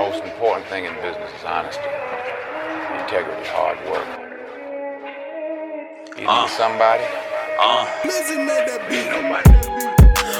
most important thing in business is honesty, integrity, hard work. You need somebody? Uh,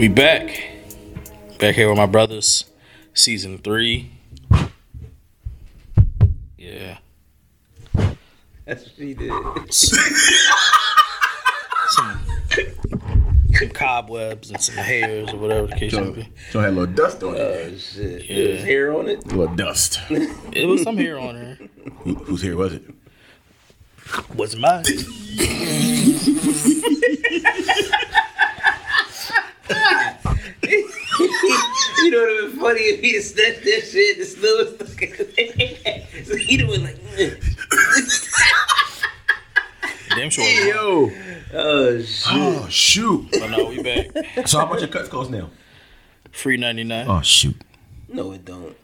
We back. Back here with my brothers. Season three. Yeah. That's what he did. Some, some cobwebs and some hairs or whatever the case may So, be. so had a little dust on it. Oh shit. Yeah. There's hair on it. A little dust. It was some hair on her. Who, whose hair was it? Was mine. You know what would have been funny if he'd have snatched that shit and the snow was stuck in his head. So he'd have been like, "Mm." Damn sure. it was mine. Yo. oh shit. Oh shoot. But no, we back. So how much your cuts cost now? Free ninety nine. Oh shoot. No, it don't.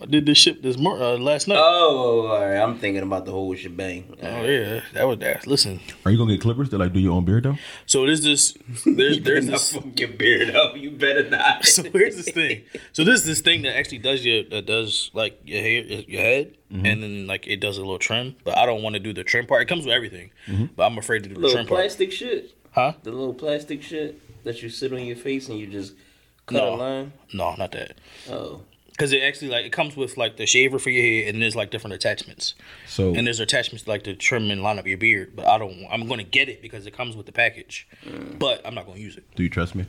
I did this ship this mor- uh, last night. Oh, all right. I'm thinking about the whole shebang. oh yeah, that was that. Listen, Are you gonna get clippers to like do your own beard though? so there's this. There's there's Not this. fuck your beard up. You better not. So here's this thing. So this is this thing that actually does your that does like your hair, your head, Mm-hmm. and then like it does a little trim. But I don't want to do the trim part. It comes with everything, Mm-hmm. but I'm afraid to do the little trim part. plastic shit. Huh? The little plastic shit that you sit on your face and you just cut No. a line. No, not that. Oh. Because it actually like it comes with like the shaver for your hair, and there's like different attachments, So and there's attachments like to trim and line up your beard. But I don't. I'm gonna get it because it comes with the package, but I'm not gonna use it. do you trust me?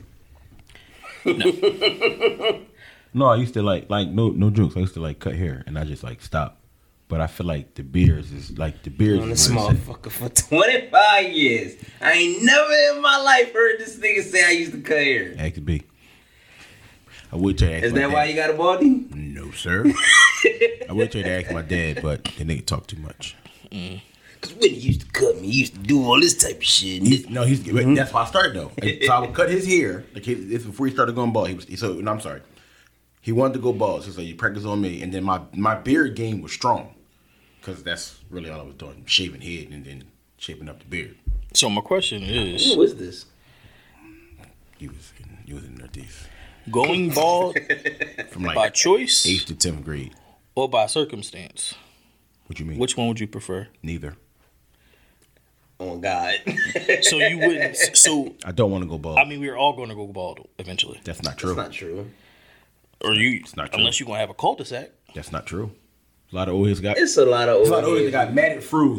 No. No, I used to like like no no jokes. I used to like cut hair and I just like stop. But I feel like the beards is like the beards. on is this what it motherfucker for 25 years. I ain't never in my life heard this nigga say I used to cut hair. said. Ask B. I would try to ask Is my that dad. why you got a baldy? No, sir. I would try to ask my dad, but the nigga talk too much. Mm. Cause when he used to cut me, he used to do all this type of shit. He's, no, he's mm-hmm. that's why I started though. Like, so I would cut his hair. Like he, this before he started going bald. He was so. No, I'm sorry. He wanted to go bald. So, so you practice on me, and then my my beard game was strong, because that's really all I was doing: shaving head and then shaping up the beard. So my question is, Who is this? He was in, he was in Northeast going bald from like by choice eighth to tenth grade. or by circumstance? What you mean? Which one would you prefer? Neither. Oh God. So you wouldn't. So I don't want to go bald. I mean, we're all going to go bald eventually, that's not true. That's not true. or you, It's not true. unless you're gonna have a cul-de-sac. that's not true. A lot of old heads got. It's a lot of There's old a lot of old heads heads. that got mad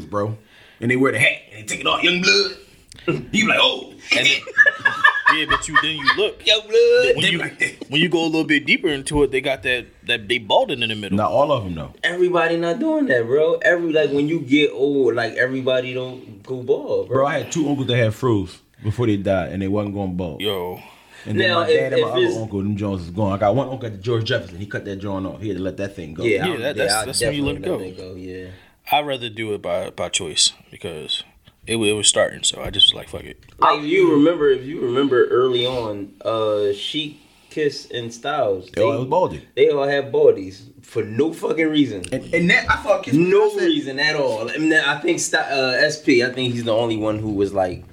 at bro, and they wear the hat and they take it off. Young blood. You be like, oh, And then, yeah, but you then you look Yo, blood. when They you like when you go a little bit deeper into it, they got that that they balding in the middle. not all of them though. Everybody not doing that, bro. Every like when you get old, like everybody don't go bald, bro. Bro, I had two uncles that had fruits before they died, and they wasn't going bald. Yo, And then Now, my if- dad and my other uncle, them Jones is gone. I got one uncle at the George Jefferson. He cut that joint off. He had to let that thing go. yeah, Yeah, I- that- that's- I that's when you let it definitely go. Yeah. I'd rather do it by by choice because it, it was starting, so I just was like, fuck it. Like you remember, if you remember early on, uh, Sheek, Kiss, and Styles, They all was baldy. they all have baldies for no fucking reason. And, and that I thought Kiss no said- reason at all. I, mean, I think Sty- uh, SP. I think he's the only one who was like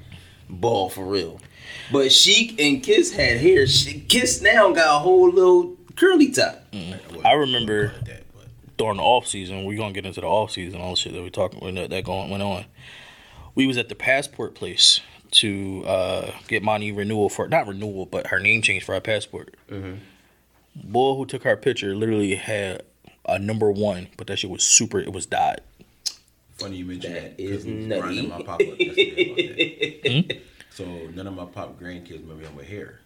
bald for real. But Sheek and Kiss had hair. She- Kiss now got a whole little curly top. I remember That, but during the off season, we're gonna get into the off season, all the shit that we talking when that, that going went on. We was at the passport place to uh, get money renewal for not renewal, but her name change for our passport. Boy who took our picture literally had a number one, but that shit was super. It was dyed. funny you mentioned That that. is 'cause we nutty. my pop up yesterday about that. So none of my pop grandkids remember him with hair.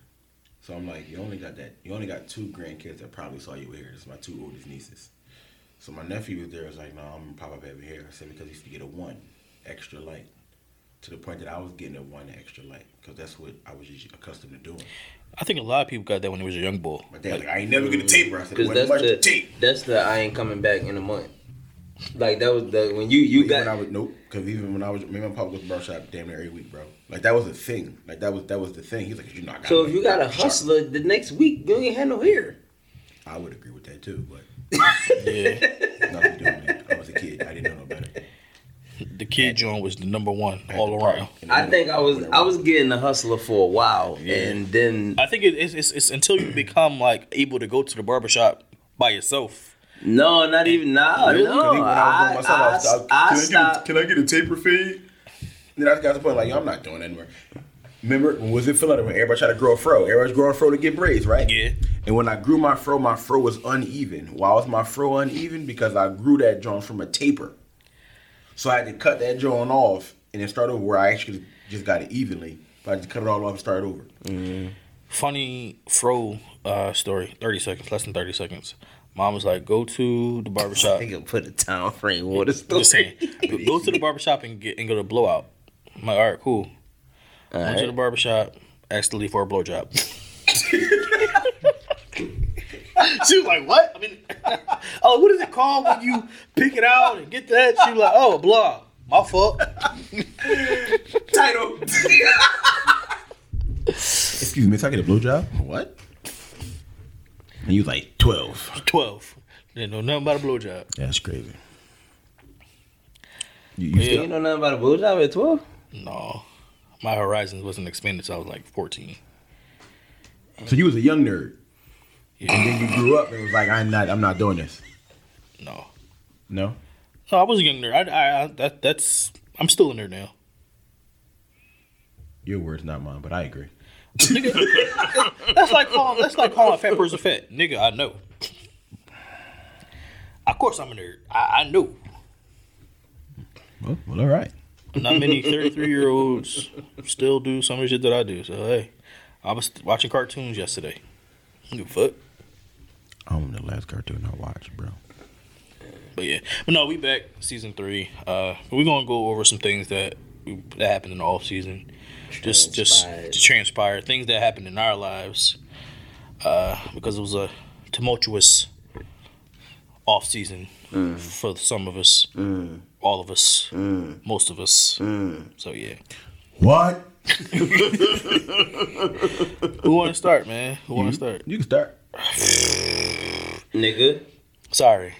So I'm like, you only got that. You only got two grandkids that probably saw you with hair. This is my two oldest nieces. So my nephew was there. Was like, no, I'm gonna pop up having hair. I said because he used to get a one extra light. To the point that I was getting a one extra length because that's what I was usually accustomed to doing. I think a lot of people got that when he was a young bull. My dad was like, I ain't never gonna taper. I said, Because that's much the to tape?" that's the I ain't coming back in a month. Like that was the when you you Even when I got was nope, because even when I was, me and my pop was to barbershop damn near every week, bro. Like that was a thing. Like that was that was the thing. He's like, you know, I got so if you got a sharp." hustler the next week you ain't had no hair. I would agree with that too, but Yeah, nothing to do with me. I was a kid. I didn't know no better. The kid joint was the number one all around. park I think I was I was getting a hustler for a while and then I think it, it's, it's it's until you become like able to go to the barbershop by yourself. no not even nah Really? 'Cause no even when I was going myself, I I I, I, can, I get a, can I get a taper fade? Then I got to the point like, yo, I'm not doing that anymore. Remember when was it Philadelphia when everybody tried to grow a fro? Everybody's growing a fro to get braids, right? Yeah. And when I grew my fro, my fro was uneven. Why was my fro uneven? Because I grew that joint from a taper. So I had to cut that joint off and then start over where I actually just got it evenly. But I just cut it all off and start over. Funny fro uh, story. Thirty seconds, less than thirty seconds. Mom was like, "Go to the barbershop." I can put a time frame on the just saying, go go to the barbershop and get and go to blowout. I'm like, all right, cool. Went to the barbershop, asked to leave for a blowjob. she was like, "What?" I mean, oh, what is it called when you pick it out and get that? She was like, "Oh, a blow." My fault. Title. Excuse me, so I get a blowjob? What? And you was like 12. Twelve. Didn't know nothing about a blowjob. That's crazy. You, you Yeah. You still, ain't know nothing about a blowjob at twelve? No, my horizons wasn't expanded till I was like fourteen. so you was a young nerd. Yeah. And then you grew up and was like, I'm not I'm not doing this. No, No? no, I was a young nerd. I, I, I that that's I'm still a nerd now. Your words, not mine, but I agree. That's like calling that's like calling a fat person fat, nigga. I know. Of course, I'm a nerd. I, I know. Well, well all right. Not many 33 year olds still do some of the shit that I do. So hey, I was watching cartoons yesterday. Good fuck. I don't know the last cartoon I watched, bro. But yeah, but no, we back season three. Uh, we're gonna go over some things that that happened in the off season, just just to transpire things that happened in our lives, uh, because it was a tumultuous off season for some of us, all of us, most of us. So yeah, What? who want to start, man? Who want to start? You can start. Nigga. Sorry,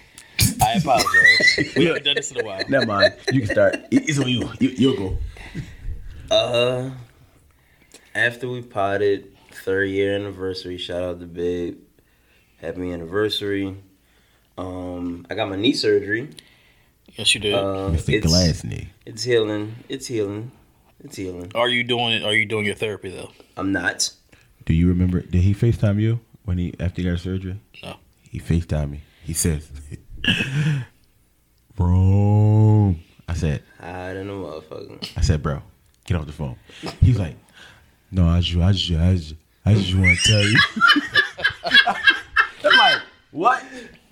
I apologize. we haven't done this in a while. Never mind. You can start. It's on you. you you'll go. Uh, after we potted, third year anniversary. Shout out to Big. Happy anniversary. Um, I got my knee surgery. Yes, you did. Uh, Mr. it's, Glass knee. it's healing. It's healing. It's healing. are you doing it? Are you doing your therapy though? I'm not. Do you remember? Did he FaceTime you when he after he got surgery? No. He FaceTime me. He says, "Bro," I said, Hide in a motherfucker. I said, "Bro, get off the phone." He's like, "No, I just, I just, I just, I just want to tell you." I'm like, "What?"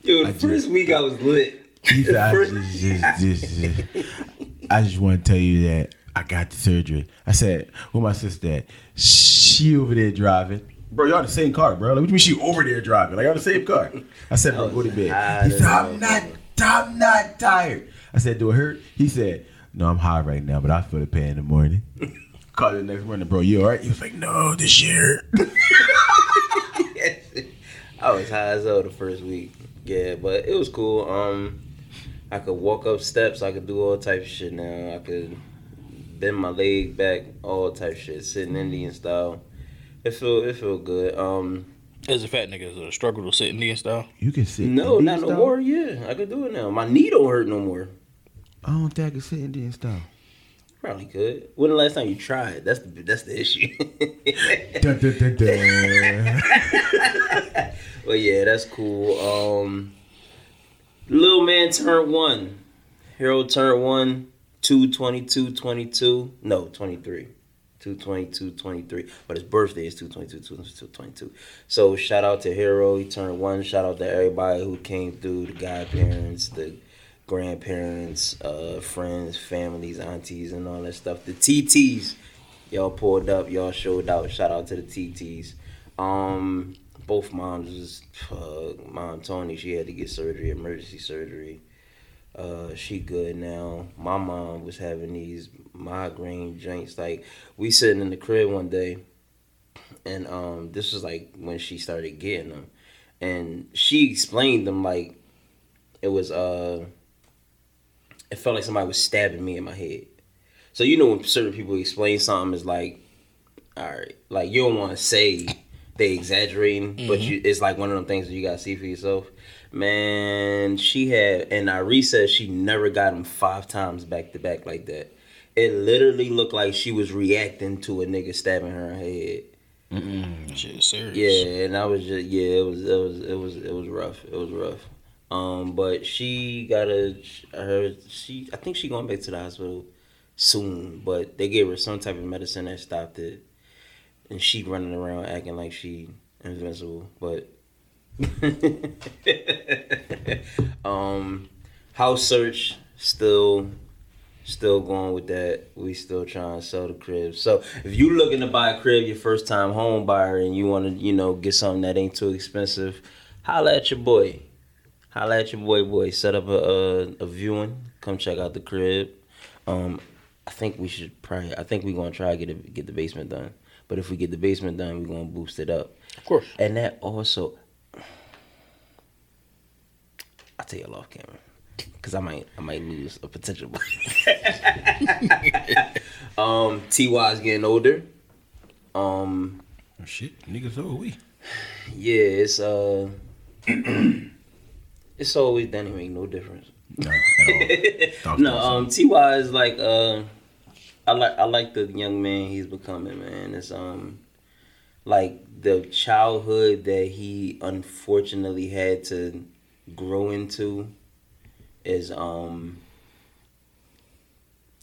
Yo, the I first just- week I was lit. He said, I First- just, just, just, just, I just want to tell you that I got the surgery. I said, where my sister at? She over there driving. Bro, y'all the same car, bro. Like, what do you mean she over there driving? Like, y'all the same car. I said, bro, go to bed. He said, I'm not, I'm not tired. I said, do it hurt? He said, no, I'm high right now, but I feel the pain in the morning. Called the next morning, bro, you all right? He was like, no, this hurt. I was high as hell the first week. Yeah, but it was cool. Um, I could walk up steps. I could do all type of shit now. I could bend my leg back, all type of shit, sitting Indian style. It feel it feel good. Um, As a fat nigga, is it a struggle to sit Indian style? You can sit. no, Indian not no more. Yeah, I could do it now. My knee don't hurt no more. I don't think I can sit Indian style. Probably could. When the last time you tried? That's the that's the issue. Dun, dun, dun, dun. But yeah, that's cool. Um, little man turned one. Hero turned one. Two twenty two twenty two. No, twenty three. 222 23 but his birthday is 222 222 so shout out to hero he turned one shout out to everybody who came through the godparents the grandparents, uh, friends, families, aunties, and all that stuff. The TTs, y'all pulled up, y'all showed out. Shout out to the TTs. Um, both moms uh, mom Tony. She had to get surgery, emergency surgery. Uh, she good now. My mom was having these migraine joints. Like we sitting in the crib one day, and um, this was like when she started getting them, and she explained them like it was uh, it felt like somebody was stabbing me in my head. So you know when certain people explain something is like, all right, like you don't want to say they exaggerating, but you it's like one of them things that you gotta see for yourself. Man, she had and Irie said she never got him five times back to back like that. It literally looked like she was reacting to a nigga stabbing her head. Shit is serious. Yeah, and I was just yeah, it was it was it was it was rough. It was rough. Um, but she got a her she I think she going back to the hospital soon, but they gave her some type of medicine that stopped it, and she running around acting like she invincible. But um, house search still still going with that. We still trying to sell the crib. So if you looking to buy a crib, your first time home buyer, and you want to, you know, get something that ain't too expensive, holla at your boy. Holla at your boy, boy. Set up a a, a viewing. Come check out the crib. Um, I think we should probably. I think we're gonna try to get it, get the basement done. But if we get the basement done, we're gonna boost it up. Of course. And that also, I'll tell you off camera, cause I might I might lose a potential. Boy. Um, Ty's getting older. Um, Oh, shit, niggas, so are we. yeah, it's uh, it's always that ain't make no difference. No, at all. no, um, Ty is like uh, I like I like the young man he's becoming, man. It's um, like the childhood that he unfortunately had to grow into is um.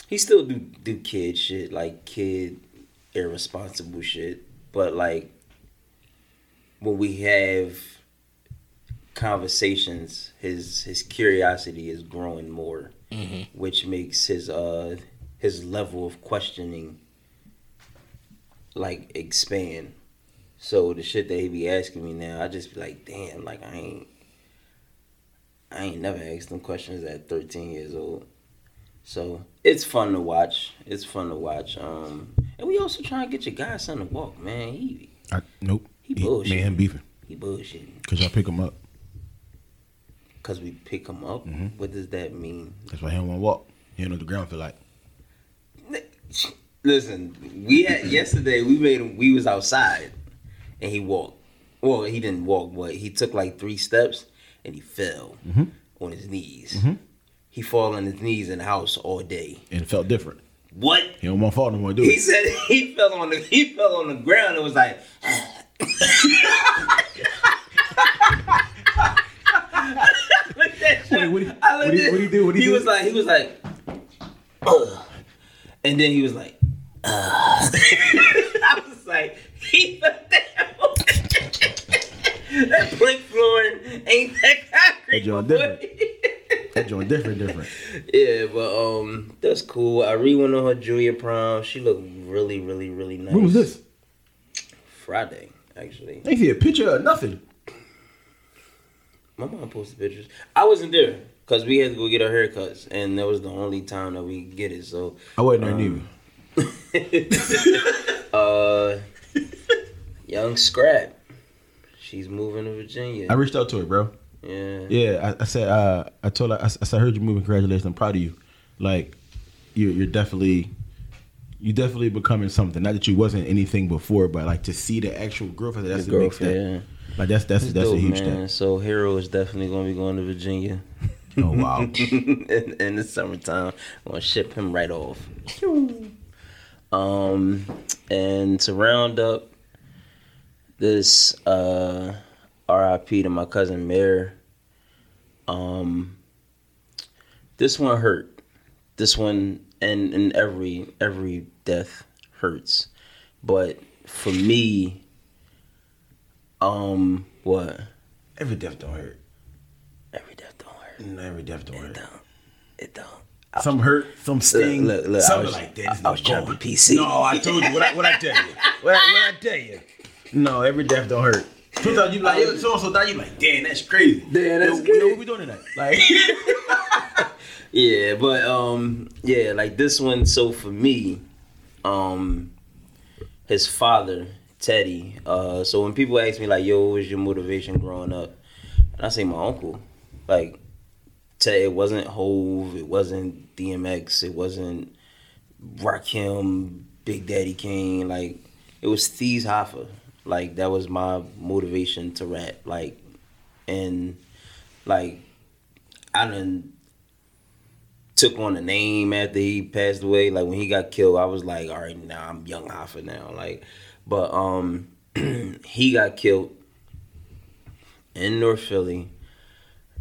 He still do do kid shit like kid irresponsible shit, but like when we have conversations, his his curiosity is growing more, which makes his uh his level of questioning like expand. So the shit that he be asking me now, I just be like, damn, like I ain't I ain't never asked them questions at 13 years old. So it's fun to watch. It's fun to watch. Um, and we also try to get your godson to walk, man. He I, nope. He me bullshit. and beefing he bullshitting. because y'all pick him up. Cause we pick him up. Mm-hmm. What does that mean? That's why he don't want to walk. He don't know what the ground feel like. Listen, we had yesterday. We made him. We was outside, and he walked. Well, he didn't walk, but he took like three steps, and he fell Mm-hmm. on his knees. He fall on his knees in the house all day. And it felt different. What? He don't want to fall no more, do He said he fell on the he fell on the ground and was like. Look at Wait, what he- what he- at- what he do? What he do? was like he was like, Ugh. and then he was like. I was like, he fell down. That plank flooring ain't that concrete. That joint different. That joint different, different. Yeah, but um, that's cool. I re went on her junior prom. She looked really, really, really nice. When was this? Friday, actually. I ain't see a picture or nothing. My mom posted pictures. I wasn't there because we had to go get our haircuts, and that was the only time that we could get it. So, I wasn't there neither. uh, young Scrap, she's moving to Virginia. I reached out to her, bro. yeah. Yeah, I, I said, uh, I told her, I, s- I said, I heard you moving. Congratulations, I'm proud of you. Like, you're, you're definitely, you definitely becoming something. Not that you wasn't anything before, but like to see the actual growth of it, that's The a big growth, step. yeah. Like that's that's It's that's a huge man. step. So Hero is definitely gonna be going to Virginia. Oh wow. in, in the summertime. I'm gonna ship him right off. Um, and to round up this uh, RIP to my cousin Mir. Um, this one hurt. This one and and every every death hurts, but for me, um, what Every death don't hurt. every death don't hurt. No, every death don't It hurt. don't. It don't. Some hurt, some sting, look, look, I something was- like that. I- I was trying to be PC. No, I told you. What I, what I tell you? What I, what I tell you? No, every death don't hurt. Sometimes you like, yo, so so died. You like, damn, that's crazy. Damn, that's yo, crazy. Yo, what we doing tonight? Like, Yeah, but um, yeah, like this one. So for me, um, his father Teddy. Uh, so when people ask me like, "Yo, what was your motivation growing up?" and I say my uncle, like, Ted. It wasn't Hove. It wasn't DMX. It wasn't Rakim, Big Daddy Kane. Like, it was Thieves Hoffa. Like that was my motivation to rap. Like, and like, I didn't took on a name after he passed away. Like when he got killed, I was like, all right, now I'm young Hoffa now. Like, but um, he got killed in North Philly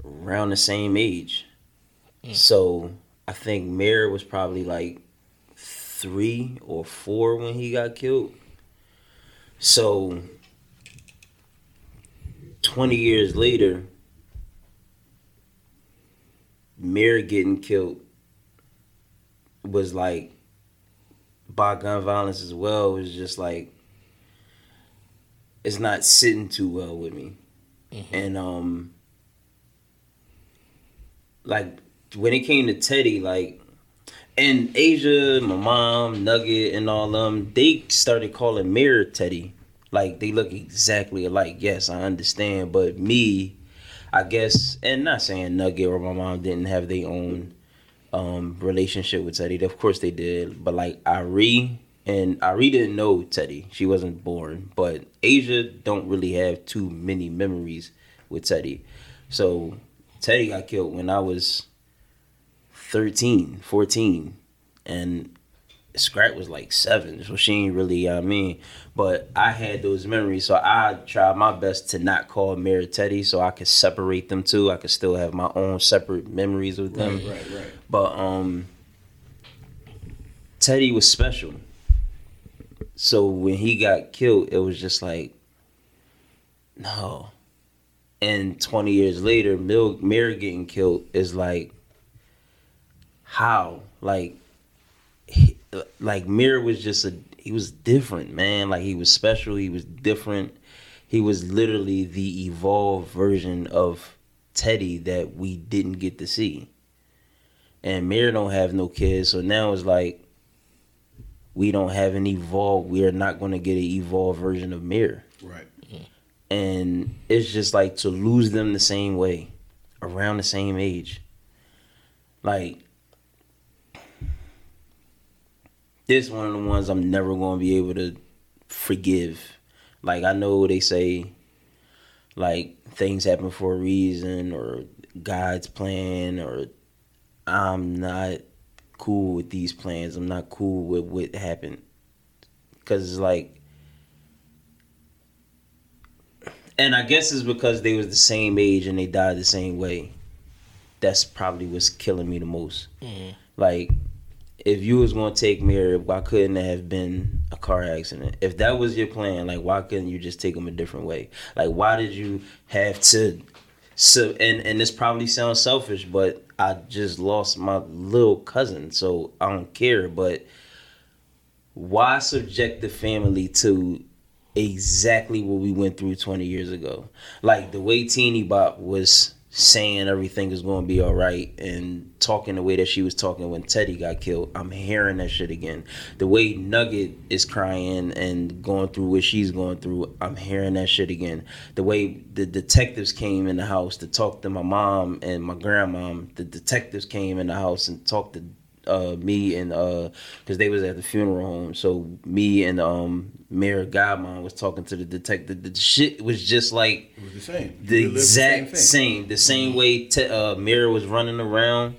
around the same age. So I think Mir was probably like three or four when he got killed. So twenty years later, Mir getting killed was like by gun violence as well it was just like it's not sitting too well with me. And um like when it came to Teddy, like and Asia, my mom, Nugget, and all them, they started calling Mir Teddy. Like they look exactly alike. Yes, I understand, but me, I guess, and not saying Nugget or my mom didn't have their own um relationship with Teddy. Of course they did, but like Ari and Ari didn't know Teddy. She wasn't born, but Asia don't really have too many memories with Teddy. So Teddy got killed when I was 13, 14, and Scrap was like seven, so she ain't really, I mean, but I had those memories, so I tried my best to not call Mary Teddy, so I could separate them two. I could still have my own separate memories with them. right, right. But um, Teddy was special. So when he got killed, it was just like, no. And 20 years later, Mil- Mary getting killed is like, how? Like, he, like Mir was just a, he was different, man. Like he was special. He was different. He was literally the evolved version of Teddy that we didn't get to see and Mir don't have no kids, so now it's like we don't have an evolved. We are not going to get an evolved version of Mir right. and it's just like to lose them the same way, around the same age. Like this, one of the ones I'm never going to be able to forgive. Like I know they say, like things happen for a reason, or God's plan, or I'm not cool with these plans. I'm not cool with what happened. Cause it's like and I guess it's because they was the same age and they died the same way. That's probably what's killing me the most. Mm-hmm. Like, if you was gonna take Mary, why couldn't it have been a car accident? If that was your plan, like why couldn't you just take them a different way? Like why did you have to so and and this probably sounds selfish, but I just lost my little cousin, so I don't care. But why subject the family to exactly what we went through 20 years ago? Like the way Teeny Bop was saying everything is going to be all right and talking the way that she was talking when Teddy got killed. I'm hearing that shit again. The way Nugget is crying and going through what she's going through, I'm hearing that shit again. The way the detectives came in the house to talk to my mom and my grandmom, the detectives came in the house and talked to uh, me and uh, because they was at the funeral home. So me and um, Mir Godmon was talking to the detective. The shit was just like It was the same. the You lived exact thing. same, the same way te- uh, Mir was running around,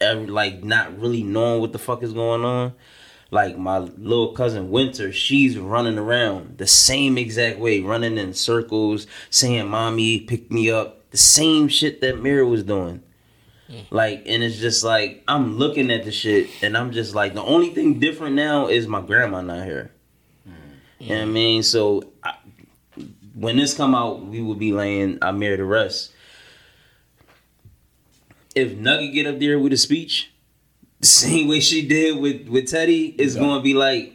every, like not really knowing what the fuck is going on. Like my little cousin Winter, she's running around the same exact way, running in circles, saying "mommy, pick me up," the same shit that Mir was doing. Like, and it's just like I'm looking at the shit, and I'm just like, the only thing different now is my grandma not here. You know what I mean? So I, when this come out, we will be laying I married the rest. if Nugget get up there with a speech, the same way she did with with Teddy, is Yeah. going to be like,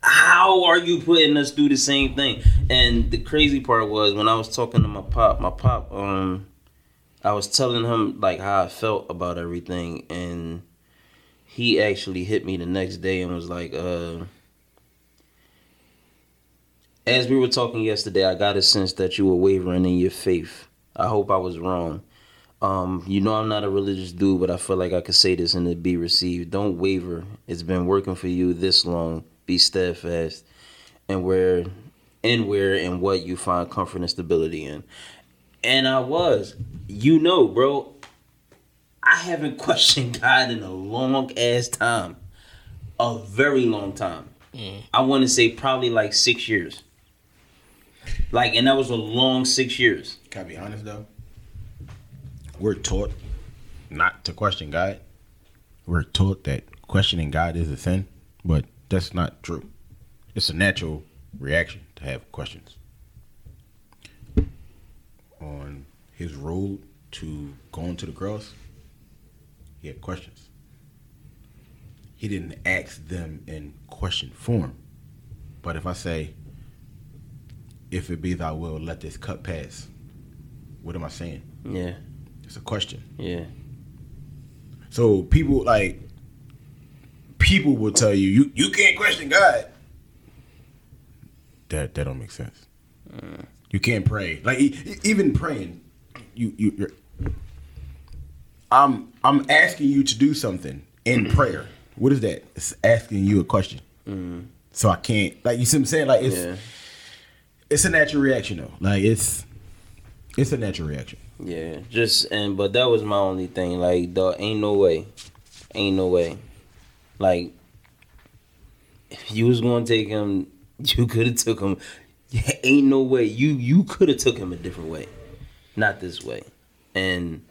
how are you putting us through the same thing? And the crazy part was when I was talking to my pop, my pop, um, I was telling him like how I felt about everything, and he actually hit me the next day and was like, uh. As we were talking yesterday, I got a sense that you were wavering in your faith. I hope I was wrong. Um, you know I'm not a religious dude, but I feel like I could say this and it be received. Don't waver. It's been working for you this long. Be steadfast, and where, and where, and what you find comfort and stability in. And I was, you know, bro. I haven't questioned God in a long ass time, a very long time. I want to say probably like six years. Like, and that was a long six years. Can I be honest though? We're taught not to question God. We're taught that questioning God is a sin, but that's not true. It's a natural reaction to have questions. On his road to going to the cross, he had questions. He didn't ask them in question form. But if I say, if it be thy will, let this cup pass, what am I saying? Yeah, It's a question. yeah. So people like people will tell you you you can't question God. That that don't make sense. Mm. You can't pray like even praying. You you you're, I'm I'm asking you to do something in prayer. What is that? It's asking you a question. Mm. So I can't like you see what I'm saying like it's Yeah, it's a natural reaction though. Like it's it's a natural reaction. yeah. Just and but that was my only thing. Like, dog, ain't no way, ain't no way. Like, if you was gonna take him, you could have took him. Yeah, ain't no way. You you could have took him a different way, not this way. And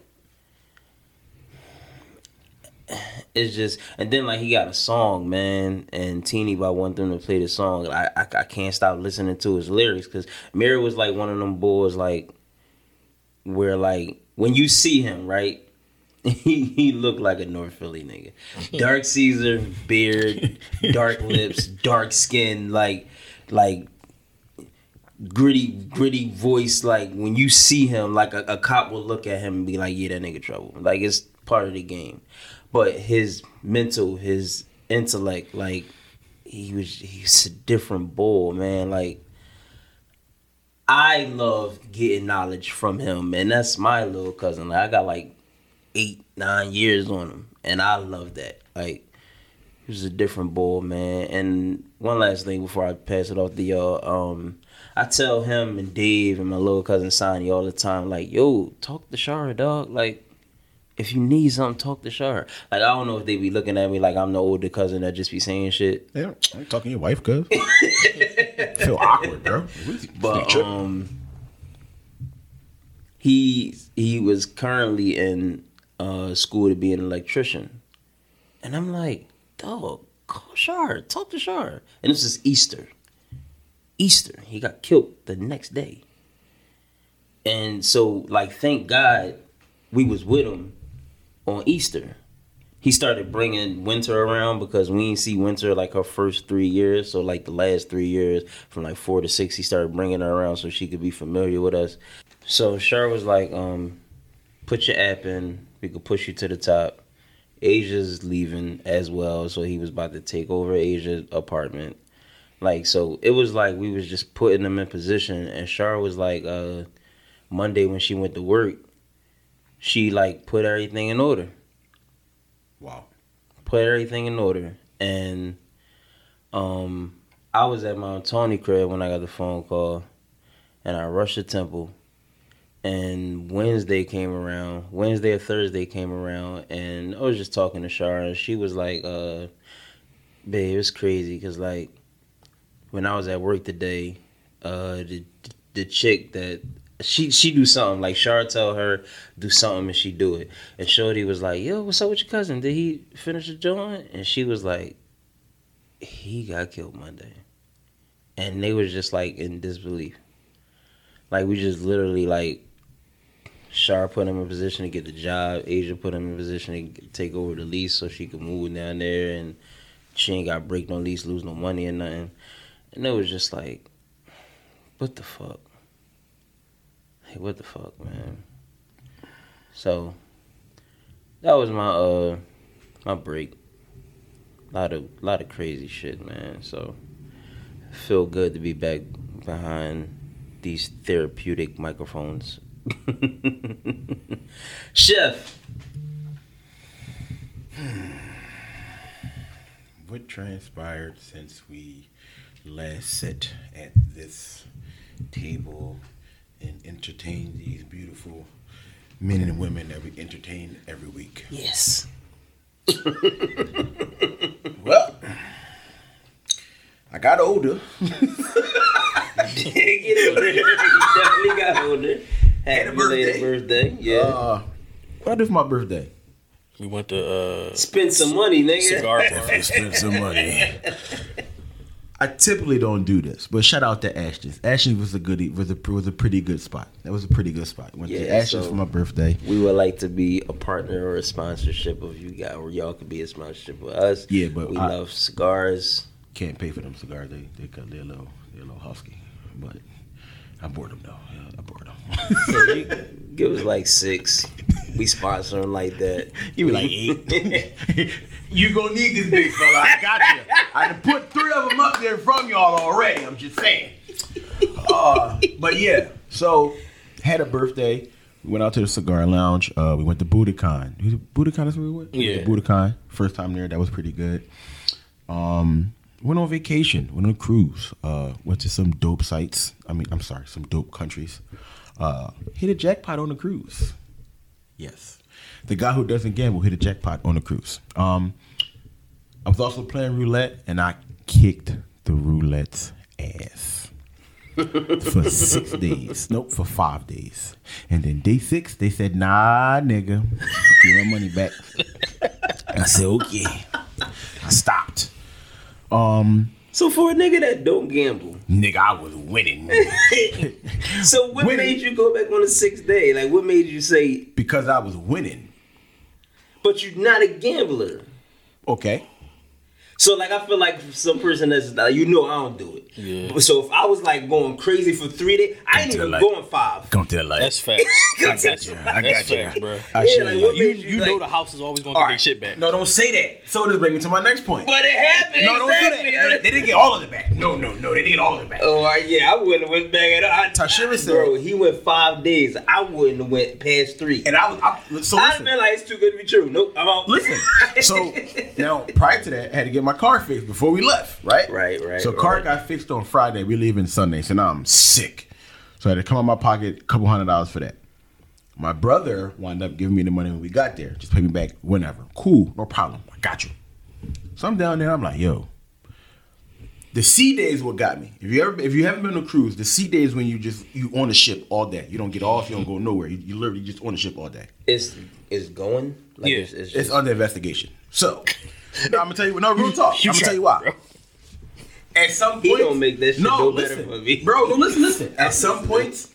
it's just and then like he got a song, man, and Teeny by one them to play the song. I I, I can't stop listening to his lyrics because Mary was like one of them boys like where like when you see him, right? He he looked like a North Philly nigga. Dark Caesar, beard, dark lips, dark skin, like like gritty gritty voice. Like when you see him, like a, a cop will look at him and be like, "Yeah, that nigga trouble." Like it's part of the game. But his mental, his intellect, like he was he's a different bull, man. Like I love getting knowledge from him, and that's my little cousin. Like, I got like eight, nine years on him, and I love that. Like he was a different bull, man. And one last thing before I pass it off to y'all, um, I tell him and Dave and my little cousin Sonny all the time, like, yo, talk to Shara, dog. Like, if you need something, talk to Shara. Like, I don't know if they be looking at me like I'm the older cousin that just be saying shit. Yeah, I'm talking to your wife, cuz. feel awkward, bro. But um, he he was currently in uh, school to be an electrician, and I'm like, dog, call Shar, talk to Shar. And this is Easter. Easter, he got killed the next day, and so like, thank God, we was with him on Easter. He started bringing Winter around because we didn't see Winter like her first three years. So like the last three years, from like four to six, he started bringing her around so she could be familiar with us. So Shar was like, um, "Put your app in. We could push you to the top." Asia's leaving as well, so he was about to take over Asia's apartment. Like so, it was like we was just putting them in position, and Shar was like, uh, Monday when she went to work, she like put everything in order. Wow. put everything in order. And um I was at Mount Tony crib when I got the phone call and I rushed to temple. And Wednesday came around Wednesday or Thursday came around and I was just talking to Shara. And she was like uh babe it's crazy because like when I was at work today uh the the chick that she she do something. Like Shara tell her do something and she do it. And Shorty was like yo what's up with your cousin? Did he finish the joint? And she was like he got killed Monday. And they was just like in disbelief. Like we just literally like Shar put him in position to get the job. Asia put him in position to take over the lease so she could move down there, and she ain't got break no lease, lose no money or nothing. And it was just like, what the fuck? What the fuck, man? So that was my uh my break. A lot of lot of crazy shit, man. So feel good to be back behind these therapeutic microphones. Chef, What transpired since we last sat at this table and entertain these beautiful men and women that we entertain every week? yes. Well, I got older. Get older. you definitely got older. Happy a belated birthday. birthday. Yeah. Uh, what I do for my birthday? We went to uh, Spend some money, nigga. cigar bar. spend some money. I typically don't do this, but shout out to Ashton's. Ashton's was a good was a was a pretty good spot. That was a pretty good spot. Went to Yeah, Ashton's so- for my birthday. We would like to be a partner or a sponsorship of you guys, or y'all could be a sponsorship with us. Yeah, but we I- love cigars. Can't pay for them cigars. They they cut they're a little they're a little husky, but I bought them though. Yeah, I bought them. So you give us like six. We sponsor them like that. You be like eight. you gonna need this big fella. I got you. I done put three of them up there from y'all already. I'm just saying. Uh, but yeah, so had a birthday. We went out to the cigar lounge. Uh, we went to Buddakan. Was Buddakan is where we went. We went Yeah. Buddakan. First time there. That was pretty good. Um, went on vacation. Went on a cruise. Uh, went to some dope sites. I mean, I'm sorry, some dope countries. Uh, hit a jackpot on the cruise. Yes. The guy who doesn't gamble hit a jackpot on the cruise. Um, I was also playing roulette and I kicked the roulette's ass for six days. Nope, for five days. And then day six, they said, nah, nigga, give my money back. I said, okay. I stopped. Um, So for a nigga that don't gamble, nigga, I was winning so what Winning. made you go back on the sixth day? Like what made you say, because I was winning. but you're not a gambler? Okay. So like I feel like some person that's like, you know I don't do it. Yeah. So if I was like going crazy for three days, I ain't Until, even like- going five. Come to the light. That's facts. I got you. I That's got you. facts, bro. I Yeah, should like, have. You, you you like- know the house is always going to All get their right. shit back. No, don't say that. So this bring me to my next point. But it happened. no, don't exactly. do that. They didn't get all of it back. No, no, no. They didn't get all of it back. Oh all right, yeah, I wouldn't have went back at all. I- Tashira said- bro, he went five days. I wouldn't have went past three. And I was I, so I'd have been like, it's too good to be true. Nope, I'm out. Listen. So now prior to that, I had to get my car fixed before we left. Right. Right, right, So car right. got fixed on Friday. We leaving Sunday. So now I'm sick. So I had to come out my pocket a couple hundred dollars for that. My brother wound up giving me the money when we got there. Just pay me back whenever. Cool, no problem. I got you. So I'm down there. I'm like, yo. The sea days what got me. If you ever, if you haven't been on a cruise, the sea days when you just you on the ship all day. You don't get off. You don't go nowhere. You, you literally just on the ship all day. It's it's going. Like, Yeah. it's, it's, It's under investigation. So, no, I'm gonna tell you. No, real talk. You I'm gonna tell you why. bro. At some He point, gonna make that shit go better for me. bro. No, listen, listen. At some points,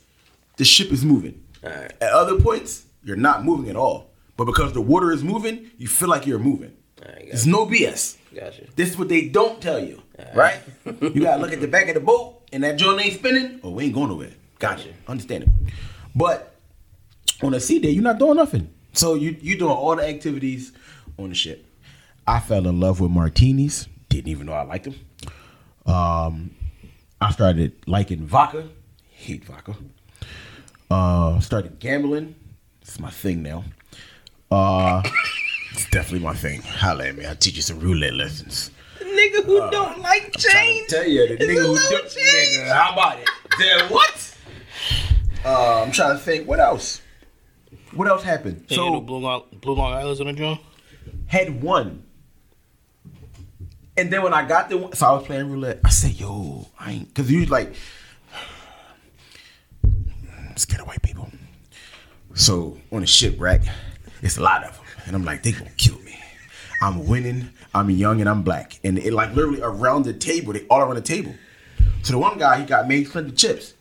the ship is moving. Alright. At other points, you're not moving at all. But because the water is moving, you feel like you're moving. Alright, There's no BS. Gotcha. This is what they don't tell you, right? you gotta look at the back of the boat, and that joint ain't spinning. Oh, we ain't going nowhere. Gotcha. Understandable. But on a sea day, you're not doing nothing. So you you doing all the activities on the ship. I fell in love with martinis. Didn't even know I liked them. Um, I started liking vodka. Hate vodka. Uh, started gambling. It's my thing now. Uh, it's definitely my thing. Holla at me. I'll teach you some roulette lessons. Nigga who don't like change. Tell you the nigga who little do- change. nigga, how about it? Then what? Uh, I'm trying to think. What else? What else happened? So, So Blue Long, Blue Long Island's on the joint. had one. And then when I got the one, so I was playing roulette. I said, "Yo, I ain't," because you like scared of white people. So on the shipwreck, it's a lot of them, and I'm like, they gonna kill me. I'm winning. I'm young and I'm black, and it like literally around the table, they all around the table. So the one guy he got made plenty chips.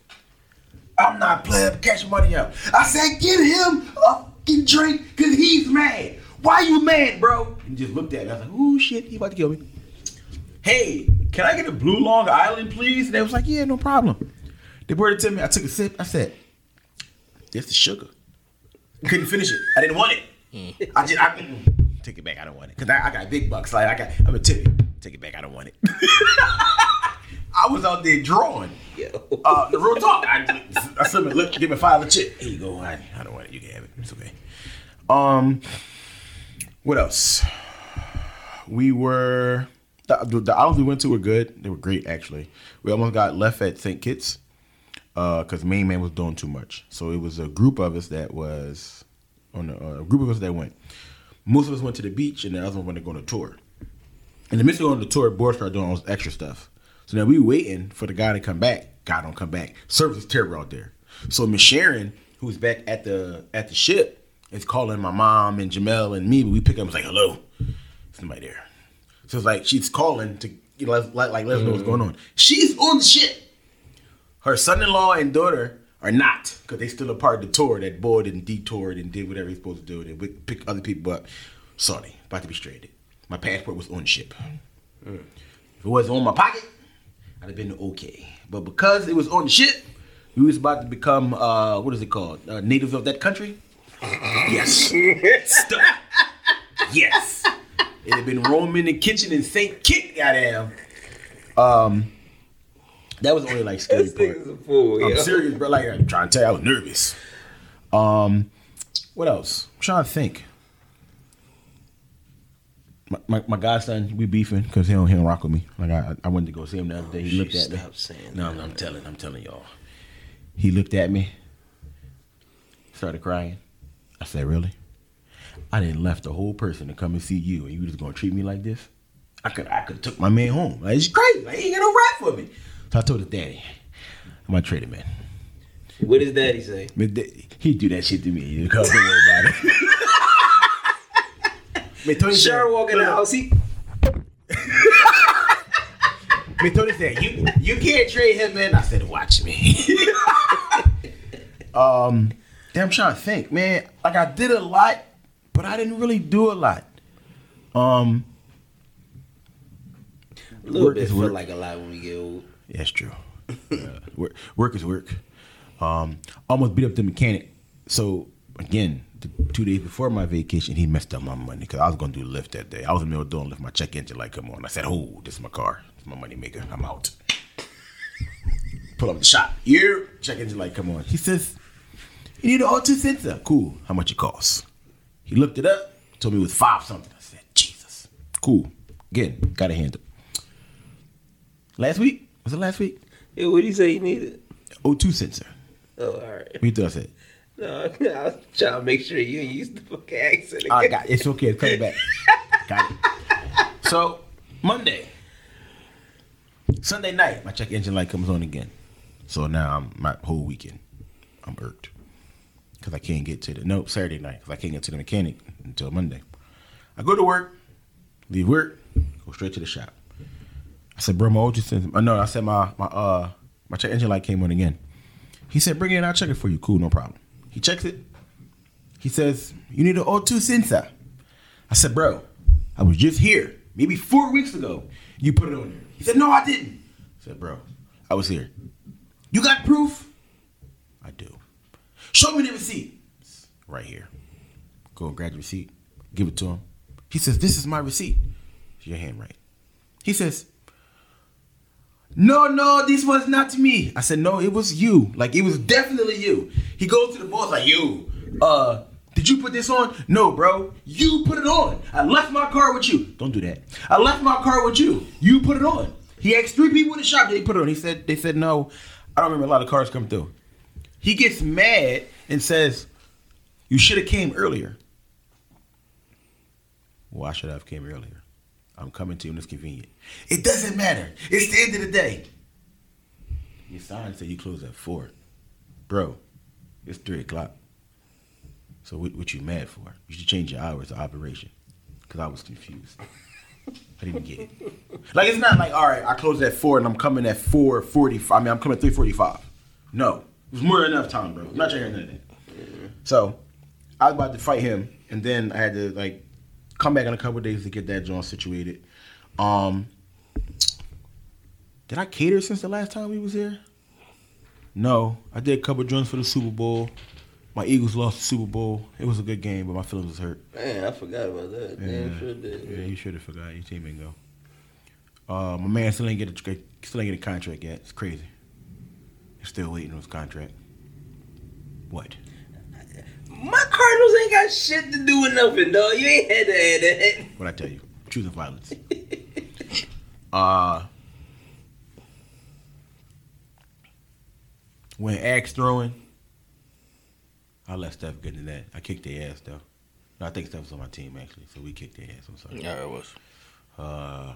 I'm not playing. Cash money out. I said, get him a fucking drink because he's mad. Why you mad, bro? And just looked at me. I was like, oh shit, he about to kill me. Hey, can I get a blue Long Island, please? And they was like, yeah, no problem. They brought it to me. I took a sip. I said, this the sugar. Couldn't finish it. I didn't want it. I just, I, take it back. I don't want it because I, I got big bucks. Like I got, I'm a tip. Take it back. I don't want it. I was out there drawing. Yo. Uh, the real talk. I, I said, look, give me five of chip. Here you go. I, I don't want it. You can have it. It's okay. Um, what else? We were the, the, islands we went to were good. They were great actually. We almost got left at St. Kitts because main man was doing too much. So it was a group of us that was on the, uh, a group of us that went. Most of us went to the beach, and the other one went to go on a tour. In the midst of going on the tour, Boy started doing all this extra stuff. So now we waiting for the guy to come back. Guy don't come back. Service is terrible out there. So Miss Sharon, who's back at the at the ship, is calling my mom and Jamel and me. But we pick up and it's like, hello, somebody there. So it's like she's calling to you know, like, like let us know what's going on. She's on the ship. Her son-in-law and daughter are not because they still a part of the tour that board and detoured and did whatever he's supposed to do. They would pick other people up. Sorry, about to be stranded. My passport was on ship. If it wasn't on my pocket, I'd have been okay. But because it was on the ship, we was about to become uh, what is it called? Uh, natives of that country. Yes. Yes. It had been roaming the kitchen in St. Kitts, goddamn. Um, that was only like scary part. a fool, I'm yo. serious, bro. Like I'm trying to tell you, I was nervous. Um, what else? I'm trying to think. My, my, my godson, we beefing because he don't he don't rock with me. Like I I went to go see him the other day. He looked at me. Saying No, that. I'm telling, I'm telling y'all. He looked at me, started crying. I said, "Really? I didn't left the whole person to come and see you, and you just gonna treat me like this? I could I could took my man home. Like it's crazy. Like, he ain't got no rap for me." So I told his daddy, "I'm gonna trade him, man." What does daddy say? He'd do that shit to me. You don't worry about it. Man, Tony said- Sure, walk in the house. He Man, Tony said, "You you can't trade him, man." I said, "Watch me." um, damn, I'm trying to think, man. Like I did a lot, but I didn't really do a lot. Um, a little Work bit is work. like a lot when we get old. yeah, that's true. Uh, work, work is work. Um, almost beat up the mechanic. So again, the two days before my vacation, he messed up my money because I was gonna do Lyft that day. I was in the middle of doing Lyft. My check engine light come on. I said, "Oh, this is my car. It's my money maker. I'm out." Pull up the shop. You check engine light come on. He says, "You need an auto sensor. Cool. How much it costs?" He looked it up. Told me it was five something. I said, "Jesus, cool." Again, got a handle. Last week was it last week? Yeah, what do you say you needed? O2 sensor. Oh, all right. What you thought I said? No, I was trying to make sure you ain't used the fucking accent. I again. got it's okay. It's coming back. got it. So Monday, Sunday night, my check engine light comes on again. So now I'm my whole weekend. I'm irked because I can't get to the no Saturday night because I can't get to the mechanic until Monday. I go to work, leave work, go straight to the shop. I said, bro, my old just uh, no. I said my my uh my check engine light came on again. He said, bring it in. I'll check it for you. Cool, no problem. He checks it. He says, You need an O2 sensor. I said, Bro, I was just here, maybe four weeks ago. You put it on there. He said, No, I didn't. I said, Bro, I was here. You got proof? Show me the receipt. Right here. Go and grab the receipt. Give it to him. He says, This is my receipt. It's your handwriting. He says, no, no, this was not me. I said, no, it was you. Like, it was definitely you. He goes to the boss, like, you, uh, did you put this on? No, bro. You put it on. I left my car with you. Don't do that. I left my car with you. You put it on. He asked three people in the shop, did he put it on? He said, they said, no. I don't remember a lot of cars come through. He gets mad and says, you should have came earlier. Why should I have came earlier? I'm coming to you when it's convenient. It doesn't matter. It's the end of the day. Your sign said you close at four. Bro, it's three o'clock. So what, what you mad for? You should change your hours of operation. Cause I was confused. I didn't get it. Like it's not like, all right, I close at four and I'm coming at four forty. I mean I'm coming at three forty five. No. was more than enough time, bro. I'm not trying to hear that. So I was about to fight him, and then I had to like come back in a couple of days to get that joint situated. Um, did I cater since the last time we was here? No, I did a couple joints for the Super Bowl. My Eagles lost the Super Bowl. It was a good game, but my feelings was hurt. Man, I forgot about that. Damn, sure did. Yeah, you should have forgot. Your team didn't go. Uh, my man still ain't get a still ain't get a contract yet. It's crazy. He's still waiting on his contract. What? My Cardinals ain't got shit to do with nothing, dog. You ain't had to add that. What I tell you? Truth and violence. uh, when axe throwing, I let Steph get in that. I kicked their ass though. No, I think Steph was on my team actually, so we kicked their ass. I'm sorry. Yeah, it was. Uh,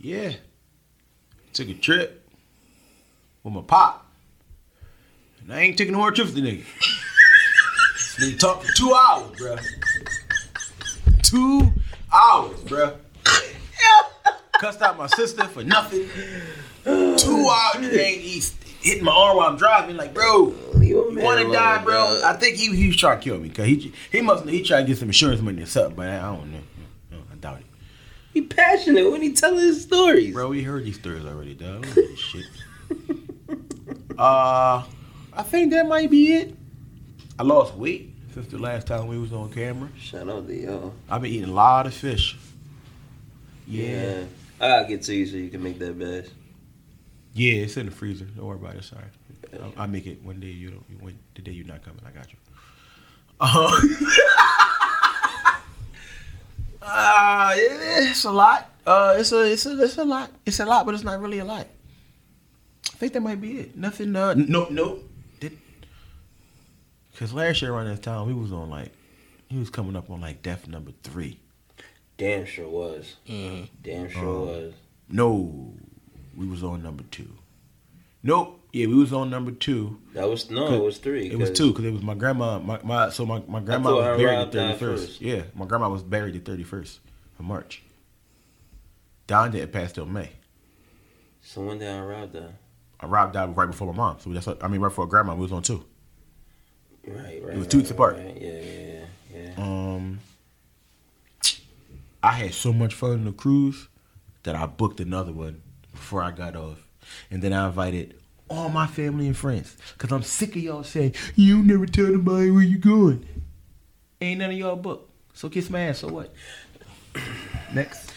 yeah. Took a trip with my pop. And I ain't taking no more trips with the nigga. Nigga talked for two hours, bruh. Two hours, bruh. Cussed out my sister for nothing. Two hours. Nigga ain't he's hitting my arm while I'm driving. Like, bro, you want to die, bro? I think he, he was trying to kill me. Cause he he must he tried to get some insurance money or something, but I don't know. No, I doubt it. He passionate when he telling his stories. Bro, we heard these stories already, dog. We don't know shit. uh, I think that might be it. I lost weight since the last time we was on camera. Shout out to y'all. I've been eating a lot of fish. Yeah. Yeah. I gotta get to you so you can make that bash. Yeah, it's in the freezer. Don't worry about it. Sorry. I'll, I'll make it one day. You don't. When, the day you're not coming, I got you. Uh, uh, it's a lot. Uh, it's a, it's a, it's a lot. It's a lot, but it's not really a lot. I think that might be it. Nothing. Uh, no, no. Did because last year around this time we was on like, he was coming up on like death number three. Damn sure was. Mhm. Damn sure Um, was. No, we was on number two. Nope. Yeah, we was on number two. That was no, it was three. It was two because it was my grandma. My, my so my, my grandma thought was her buried Rob the thirty died first. first. Yeah, my grandma was buried the thirty first of March. Don didn't pass till May. So when did I rob that? I Rob died right before my mom. So that's what, I mean right before grandma. We was on two. Right, right. It was two weeks right, apart. Right. Yeah, yeah, yeah. yeah. Um, I had so much fun on the cruise that I booked another one before I got off, and then I invited all my family and friends because I'm sick of y'all saying you never tell nobody where you going. Ain't none of y'all booked, so kiss my ass. So what? Next,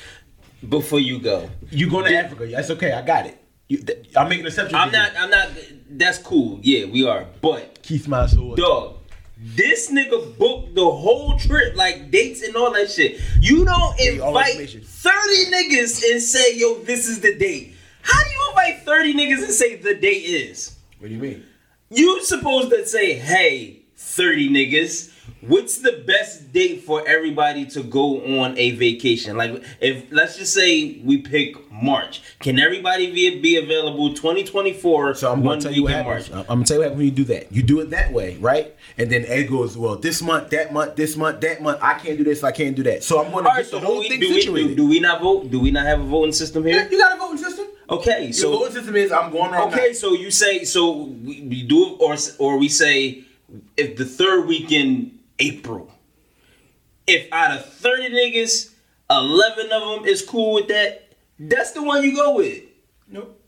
Before you go, you going to Africa? That's okay. I got it. You, th- I'm making an exception. I'm you. not. I'm not. That's cool. Yeah, we are. But Keith what? dog, this nigga booked the whole trip, like dates and all that shit. You don't invite thirty niggas and say, "Yo, this is the date." How do you invite thirty niggas and say the date is? What do you mean? You supposed to say, "Hey, thirty niggas." What's the best date for everybody to go on a vacation? Like, if let's just say we pick March, can everybody be, be available 2024? So I'm gonna tell you what happens. March? I'm gonna tell you what happens when you do that. You do it that way, right? And then it goes, well, this month, that month, this month, that month. I can't do this. I can't do that. So I'm All right, get so the whole do we, thing do, we, situated. do, do we not vote? Do we not have a voting system Yeah, here? you got a voting system. Okay, Your so voting system is I'm going wrong. okay, so you say so we, we do or or we say if the third week in April, if out of thirty niggas, eleven of them is cool with that, that's the one you go with. Nope.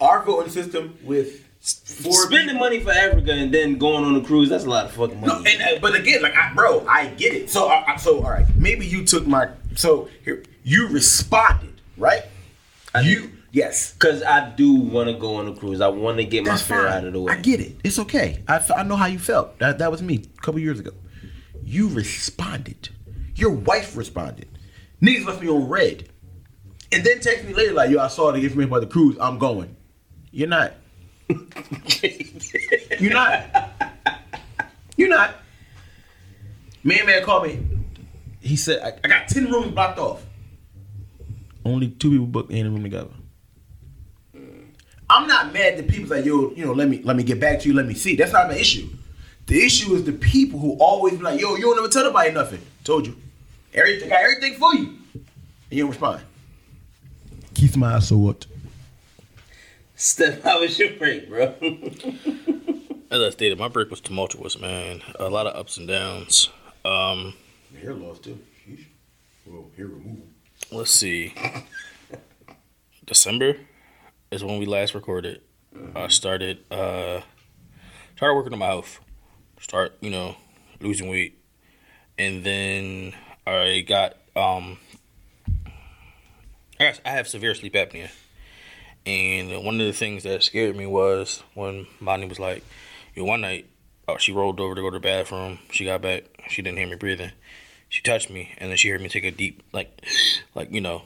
Our voting system with four Spending people- money for Africa and then going on a cruise, that's a lot of fucking No, money. and, uh, but again, like, I, bro, I get it. So, I, I- so all right, maybe you took my. So here, you responded, right? I you did. Yes. Cause I do want to go on a cruise. I want to get my That's fear fine. out of the way. I get it. It's okay. I, I know how you felt. That, that was me a couple years ago. You responded. Your wife responded. Niggas left me on red. And then text me later like, yo, I saw the information about the cruise. I'm going. You're not. You're not. You're not. Man, man called me. He said, I, I got 10 rooms blocked off. Only two people booked in a room together. I'm not mad that people's like, yo, you know, let me let me get back to you, let me see. That's not my issue. The issue is the people who always be like, yo, you don't never tell nobody nothing. Told you. Everything got everything for you. And you don't respond. Keith Miles, so what? Steph, how was your break, bro? As I stated, my break was tumultuous, man. A lot of ups and downs. Um, Hair loss too. Sheesh. Well, hair removal. let's see. December is when we last recorded. I started uh started working on my health. Start, you know, losing weight. And then I got um I got, I have severe sleep apnea. And one of the things that scared me was when Bonnie was like, yo, one night, oh, she rolled over to go to the bathroom. She got back. She didn't hear me breathing. She touched me, and then she heard me take a deep, like, like you know,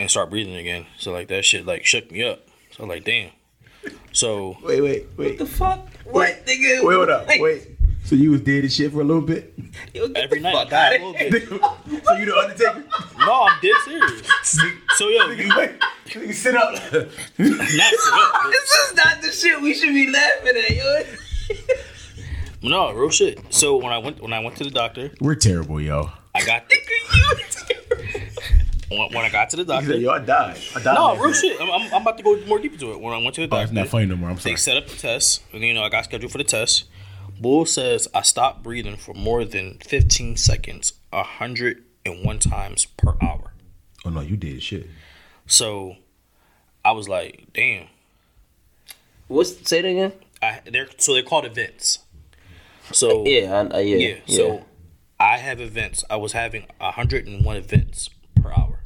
and start breathing again. So like that shit like shook me up. So I'm like, damn. So Wait, wait, wait. What the fuck? What, nigga? Wait, hold up. Like, Wait. So you was dead as shit for a little bit? yo, get every night I fuck got out a little bit. so you the Undertaker? No, I'm dead serious. So yo, you Wait, you sit up. not sit up, but- This is not the shit we should be laughing at, yo. No, real shit. So when I went when I went to the doctor, We're terrible, yo. I got when, when I got to the doctor. said, yo, I died. I died. No, last real shit. I'm, I'm, I'm about to go more deep into it. When I went to the Oh, doctor, it's not funny no more. I'm sorry. they set up the test, and you know I got scheduled for the test. Bull says I stopped breathing for more than 15 seconds, 101 times per hour. Oh no, you did shit. So I was like, damn. What's say it again? I they're so they're called events. So Yeah, I, I, yeah, yeah, so I have events. I was having 101 events per hour.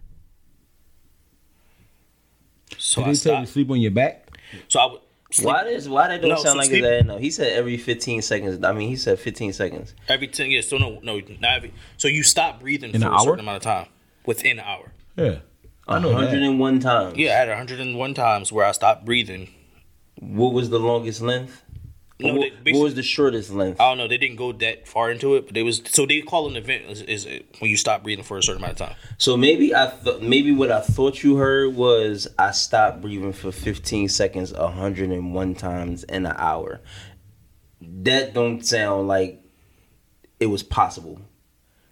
So Did I they tell you to sleep on your back? So I would. sleep Why does why that don't No, sound so like sleep- his ass? No, he said every 15 seconds. I mean, he said 15 seconds. Every ten years, so no, no, not every. So you stop breathing In for an a hour? certain amount of time within an hour. Yeah. I know 101 times. Yeah, I had 101 times where I stopped breathing. What was the longest length? No, what, they what was the shortest length? I don't know. They didn't go that far into it, but they was so they call an event is, is when you stop breathing for a certain amount of time. So maybe I th- maybe what I thought you heard was I stopped breathing for 15 seconds 101 times in an hour. That don't sound like it was possible.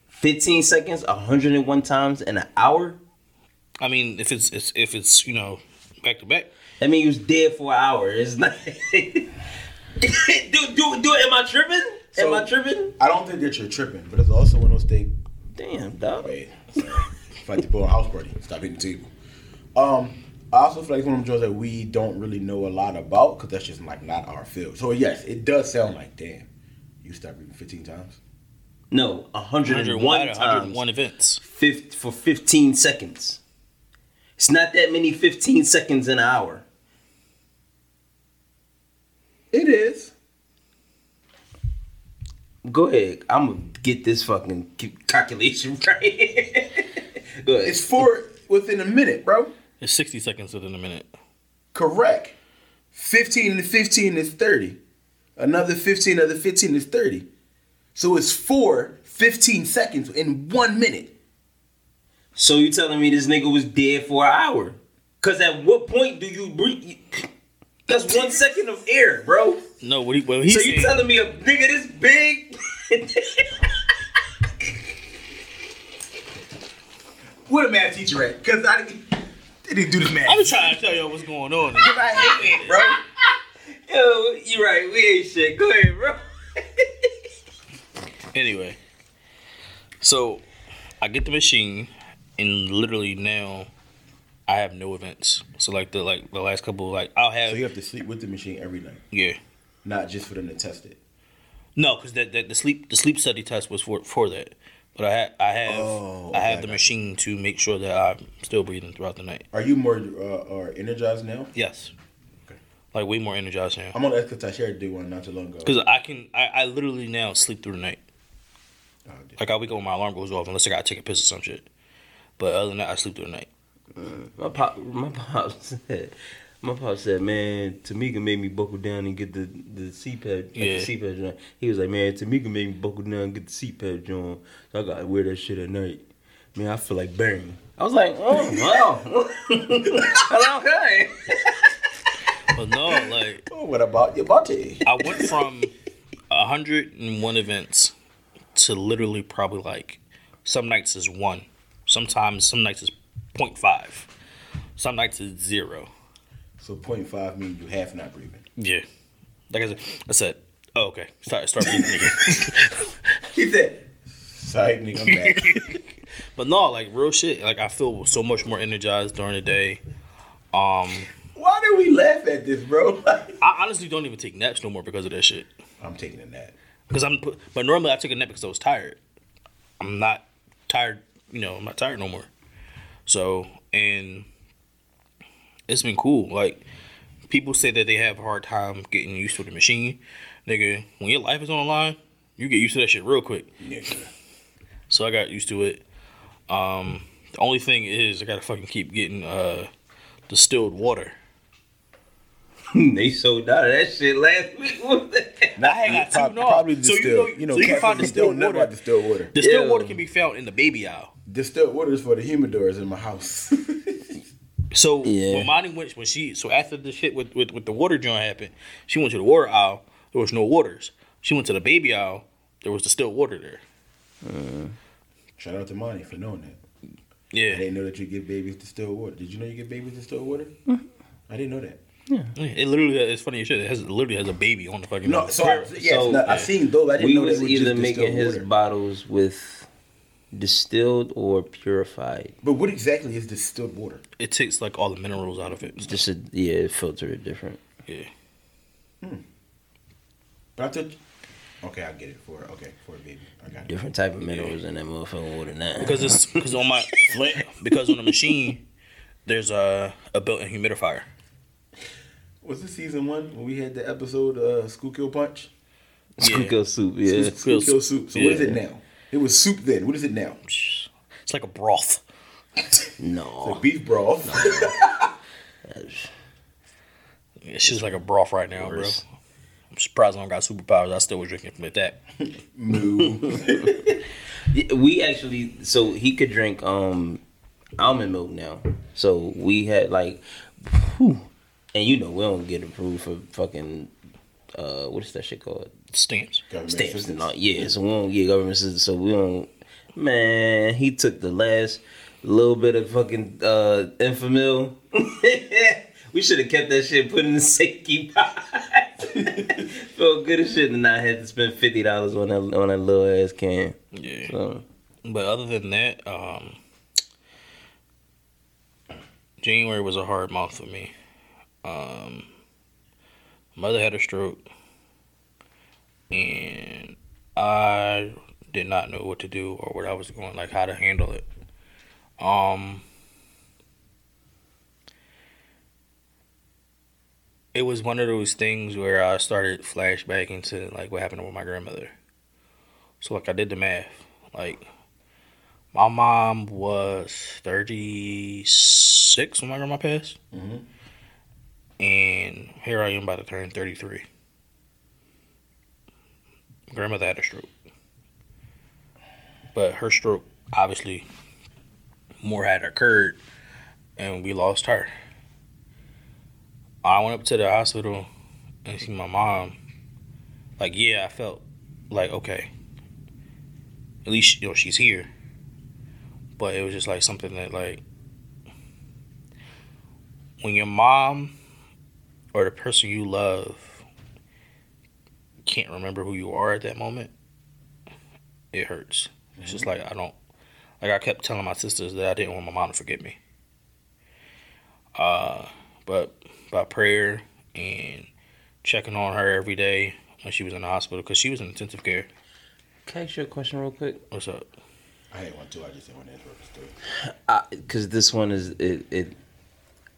15 seconds 101 times in an hour? I mean, if it's, it's if it's you know back to back. That means you was dead for an hour. It's not. do do do. Am I tripping? am I tripping? I don't think that you're tripping, but it's also one of those things. Damn, dog. Wait, sorry. It's like the boy house party. Stop hitting the table. Um, I also feel like it's one of them jobs that we don't really know a lot about because that's just like not our field. So yes, it does sound like damn. You stopped reading 15 times. No, 101 101, times 101 events. fif- for 15 seconds. It's not that many 15 seconds in an hour. It is. Go ahead. I'm gonna get this fucking calculation right. Go ahead. It's four within a minute, bro. It's 60 seconds within a minute. Correct. 15 to 15 is 30. Another 15, another 15 is 30. So it's four 15 seconds in one minute. so you telling me this nigga was dead for an hour? Cause at what point do you breathe? That's one second of air, bro. No, what he, what he's So you telling me a nigga this big? Where the math teacher at? Because I didn't, they didn't do this math. I'm trying to tell y'all what's going on. Because I hate it, bro. Yo, you right. We ain't shit. Go ahead, bro. Anyway, so I get the machine, and literally now I have no events. So like the like the last couple, like I'll have So you have to sleep with the machine every night, yeah. not just for them to test it. No, because that, that the sleep the sleep study test was for for that. But I ha- I have Oh, I have the machine to make sure that I'm still breathing throughout the night. Are you more uh, or energized now? Yes. Okay. Like way more energized now. I'm on that because I shared do one not too long ago. Because I can I, I literally now sleep through the night. Oh. Like I wake up when my alarm goes off unless I gotta take a piss or some shit. But other than that, I sleep through the night. My pop, my pop said, my pop said, man, Tamika made me buckle down and get the the CPAP, like Yeah. the CPAP joint. He was like, man, Tamika made me buckle down and get the CPAP joint. So I gotta wear that shit at night. Man, I feel like burying. I was like, oh wow, hello, okay. But no, like Oh, what about your body? I went from hundred and one events to literally probably like some nights is one. Sometimes some nights is 0.5. Some nights is zero. So 0.5 means you half not breathing. Yeah. Like I said, I said, oh, okay. Start, start breathing again. He said, "Sorry, nigga, I'm back." But no, like real shit. Like I feel so much more energized during the day. Um, Why do we laugh at this, bro? I honestly don't even take naps no more because of that shit. I'm taking a nap. Because I'm, but normally I took a nap because I was tired. I'm not tired. You know, I'm not tired no more. So and it's been cool. Like people say that they have a hard time getting used to the machine. Nigga, when your life is on the line, you get used to that shit real quick. Nigga. So I got used to it. Um, the only thing is I gotta fucking keep getting uh distilled water. they sold out of that shit last week. What the heck? Not, I ain't got prob- two, no. Probably So you distilled. know- you know, so you can find distilled water. about distilled water. Distilled Yeah. water can be found in the baby aisle. Distilled water is for the humidors in my house. So Yeah. when Monty went when she so after the shit with, with, with the water joint happened, she went to the water aisle. There was no waters. She went to the baby aisle. There was distilled water there. Shout out to Monty for knowing that. I Yeah, didn't know that you give babies distilled water. Did you know you give babies distilled water? Mm-hmm. I didn't know that. Yeah. It literally it's funny as shit. It has it literally has a baby on the fucking No, so I, yes, So- no, I seen those. I didn't we know that was it was either just making his water. bottles with distilled or purified. But what exactly is distilled water? It takes like all the minerals out of it. Just a, yeah, filter it different. Yeah. But I took. Okay, I get it for okay for a baby. I got it. Different type of minerals in that motherfucking water now. Because it's because on my because on the machine there's a a built-in humidifier. Was this season one when we had the episode uh, Schuylkill Punch? Schuylkill soup, yeah. Schuylkill Schuylkill soup. So what is it now? It was soup then. What is it now? It's like a broth. No. So beef broth. It's just like a broth right now, bro. I'm surprised I don't got superpowers. I still was drinking from that. Moo. We actually, so he could drink um almond milk now. So we had like, whew, and you know we don't get approved for fucking uh what is that shit called? Stamps. Government Stamps assistance. and all. Yeah, so we don't get government assistance. So we don't. Man, he took the last little bit of fucking uh Enfamil. we should have kept that shit put in the safety box. Felt good as shit, and I had to spend fifty dollars on that on that little ass can. Yeah. So, But other than that, um, January was a hard month for me. Um, mother had a stroke, and I did not know what to do or what I was going, like how to handle it. Um, it was one of those things where I started flashbacking to like what happened with my grandmother. So like I did the math, like my mom was 36 when my grandma passed. Mhm. And here I am about to turn 33. Grandmother had a stroke. But her stroke, obviously, more had occurred, and we lost her. I went up to the hospital and see my mom. Like, yeah, I felt like, okay, at least, you know, she's here but it was just like something that like when your mom or the person you love can't remember who you are at that moment it hurts it's just like i don't like i kept telling my sisters that i didn't want my mom to forget me uh but by prayer and checking on her every day when she was in the hospital because she was in intensive care can I ask you a question real quick? what's up I had one too. I just didn't want to interrupt the story. Because this one is it, it.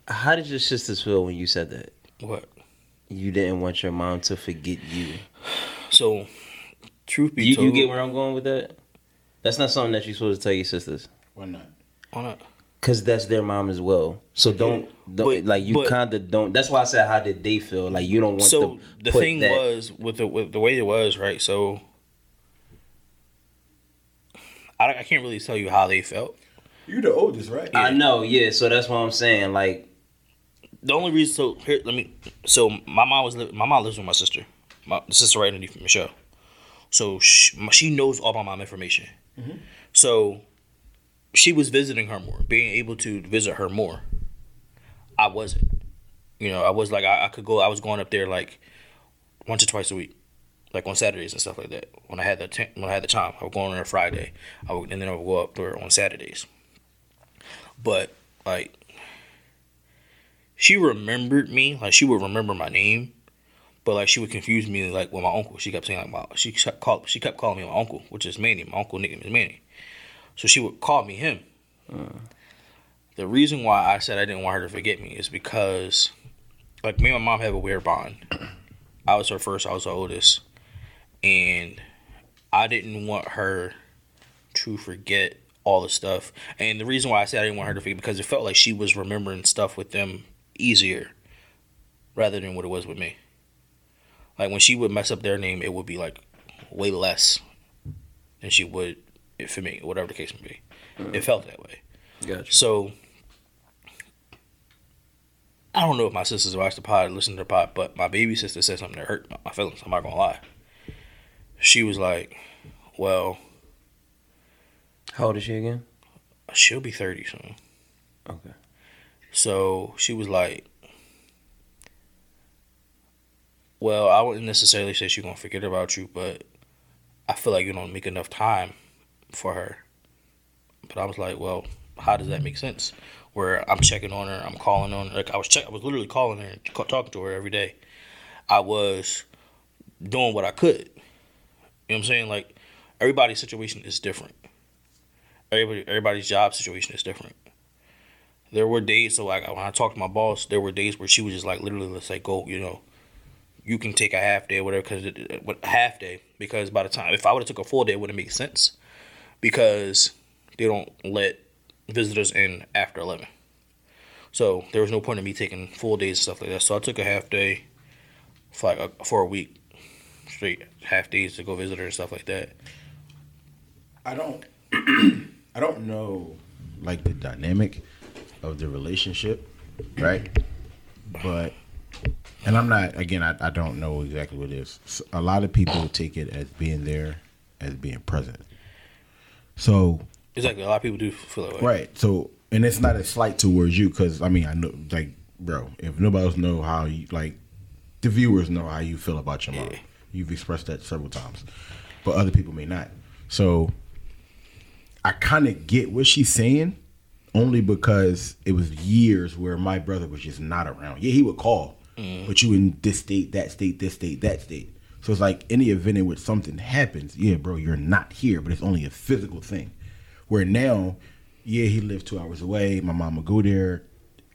How did your sisters feel when you said that? what You didn't want your mom to forget you. so truth be You, told you get where I'm going with that? That's not something that you're supposed to tell your sisters. Why not? why not? Cause that's their mom as well. So don't, don't But- like you kind of don't. That's why I said how did they feel? Like you don't want so to. the put thing that, was with the with the way it was right so I, I can't really tell you how they felt You're the oldest, right? I know, yeah. So that's what I'm saying. Like, the only reason so here let me so my mom was my mom lives with my sister my the sister right underneath Michelle so she, she knows all my mom information mm-hmm. so she was visiting her more being able to visit her more I wasn't You know, I was like I, I could go. I was going up there like once or twice a week, like on Saturdays and stuff like that. When I had the t- when I had the time, I would go on a Friday. I would, and then I would go up there on Saturdays. But like, she remembered me. Like she would remember my name, but like she would confuse me like with my uncle. She kept saying like my she kept call she kept calling me my uncle, which is Manny. My uncle nickname is Manny. So she would call me him. Hmm. The reason why I said I didn't want her to forget me is because, like, me and my mom have a weird bond. I was her first, I was her oldest, and I didn't want her to forget all the stuff. And the reason why I said I didn't want her to forget because it felt like she was remembering stuff with them easier, rather than what it was with me. Like when she would mess up their name, it would be like way less than she would for me, whatever the case may be. Mm. It felt that way. Gotcha. So I don't know if my sisters watch the pod, listen to the pod, but my baby sister said something that hurt my feelings. I'm not gonna lie. She was like, "Well, How old is she again? she'll be 30 soon." Okay. So she was like, "Well, I wouldn't necessarily say she's gonna forget about you, but I feel like you don't make enough time for her." But I was like, "Well, how does that make sense?" Where I'm checking on her, I'm calling on her. Like I was check, I was literally calling her talking to her every day. I was doing what I could. You know what I'm saying? Like everybody's situation is different. Everybody, everybody's job situation is different. There were days, so like when I talked to my boss, there were days where she was just like literally, let's say, go, you know, you can take a half day or whatever, because a half day, because by the time if I would have took a full day, it wouldn't make sense, because they don't let visitors in after eleven. So there was no point in me taking full days and stuff like that. So I took a half day for like a, for a week straight, half days to go visit her and stuff like that. I don't I don't know like the dynamic of the relationship, right? But and I'm not again I, I don't know exactly what it is. S- A lot of people take it as being there as being present. So Exactly, a lot of people do feel that way. Right. So, and it's not a slight towards you because I mean I know like bro, if nobody else know how you like, the viewers know how you feel about your mom. Yeah. You've expressed that several times, but other people may not. So, I kind of get what she's saying, only because it was years where my brother was just not around. Yeah, he would call, mm-hmm. but you in this state, that state, this state, that state. So it's like any event in which something happens, yeah, bro, you're not here, but it's only a physical thing. Where now, yeah, he lived two hours away. My mom would go there.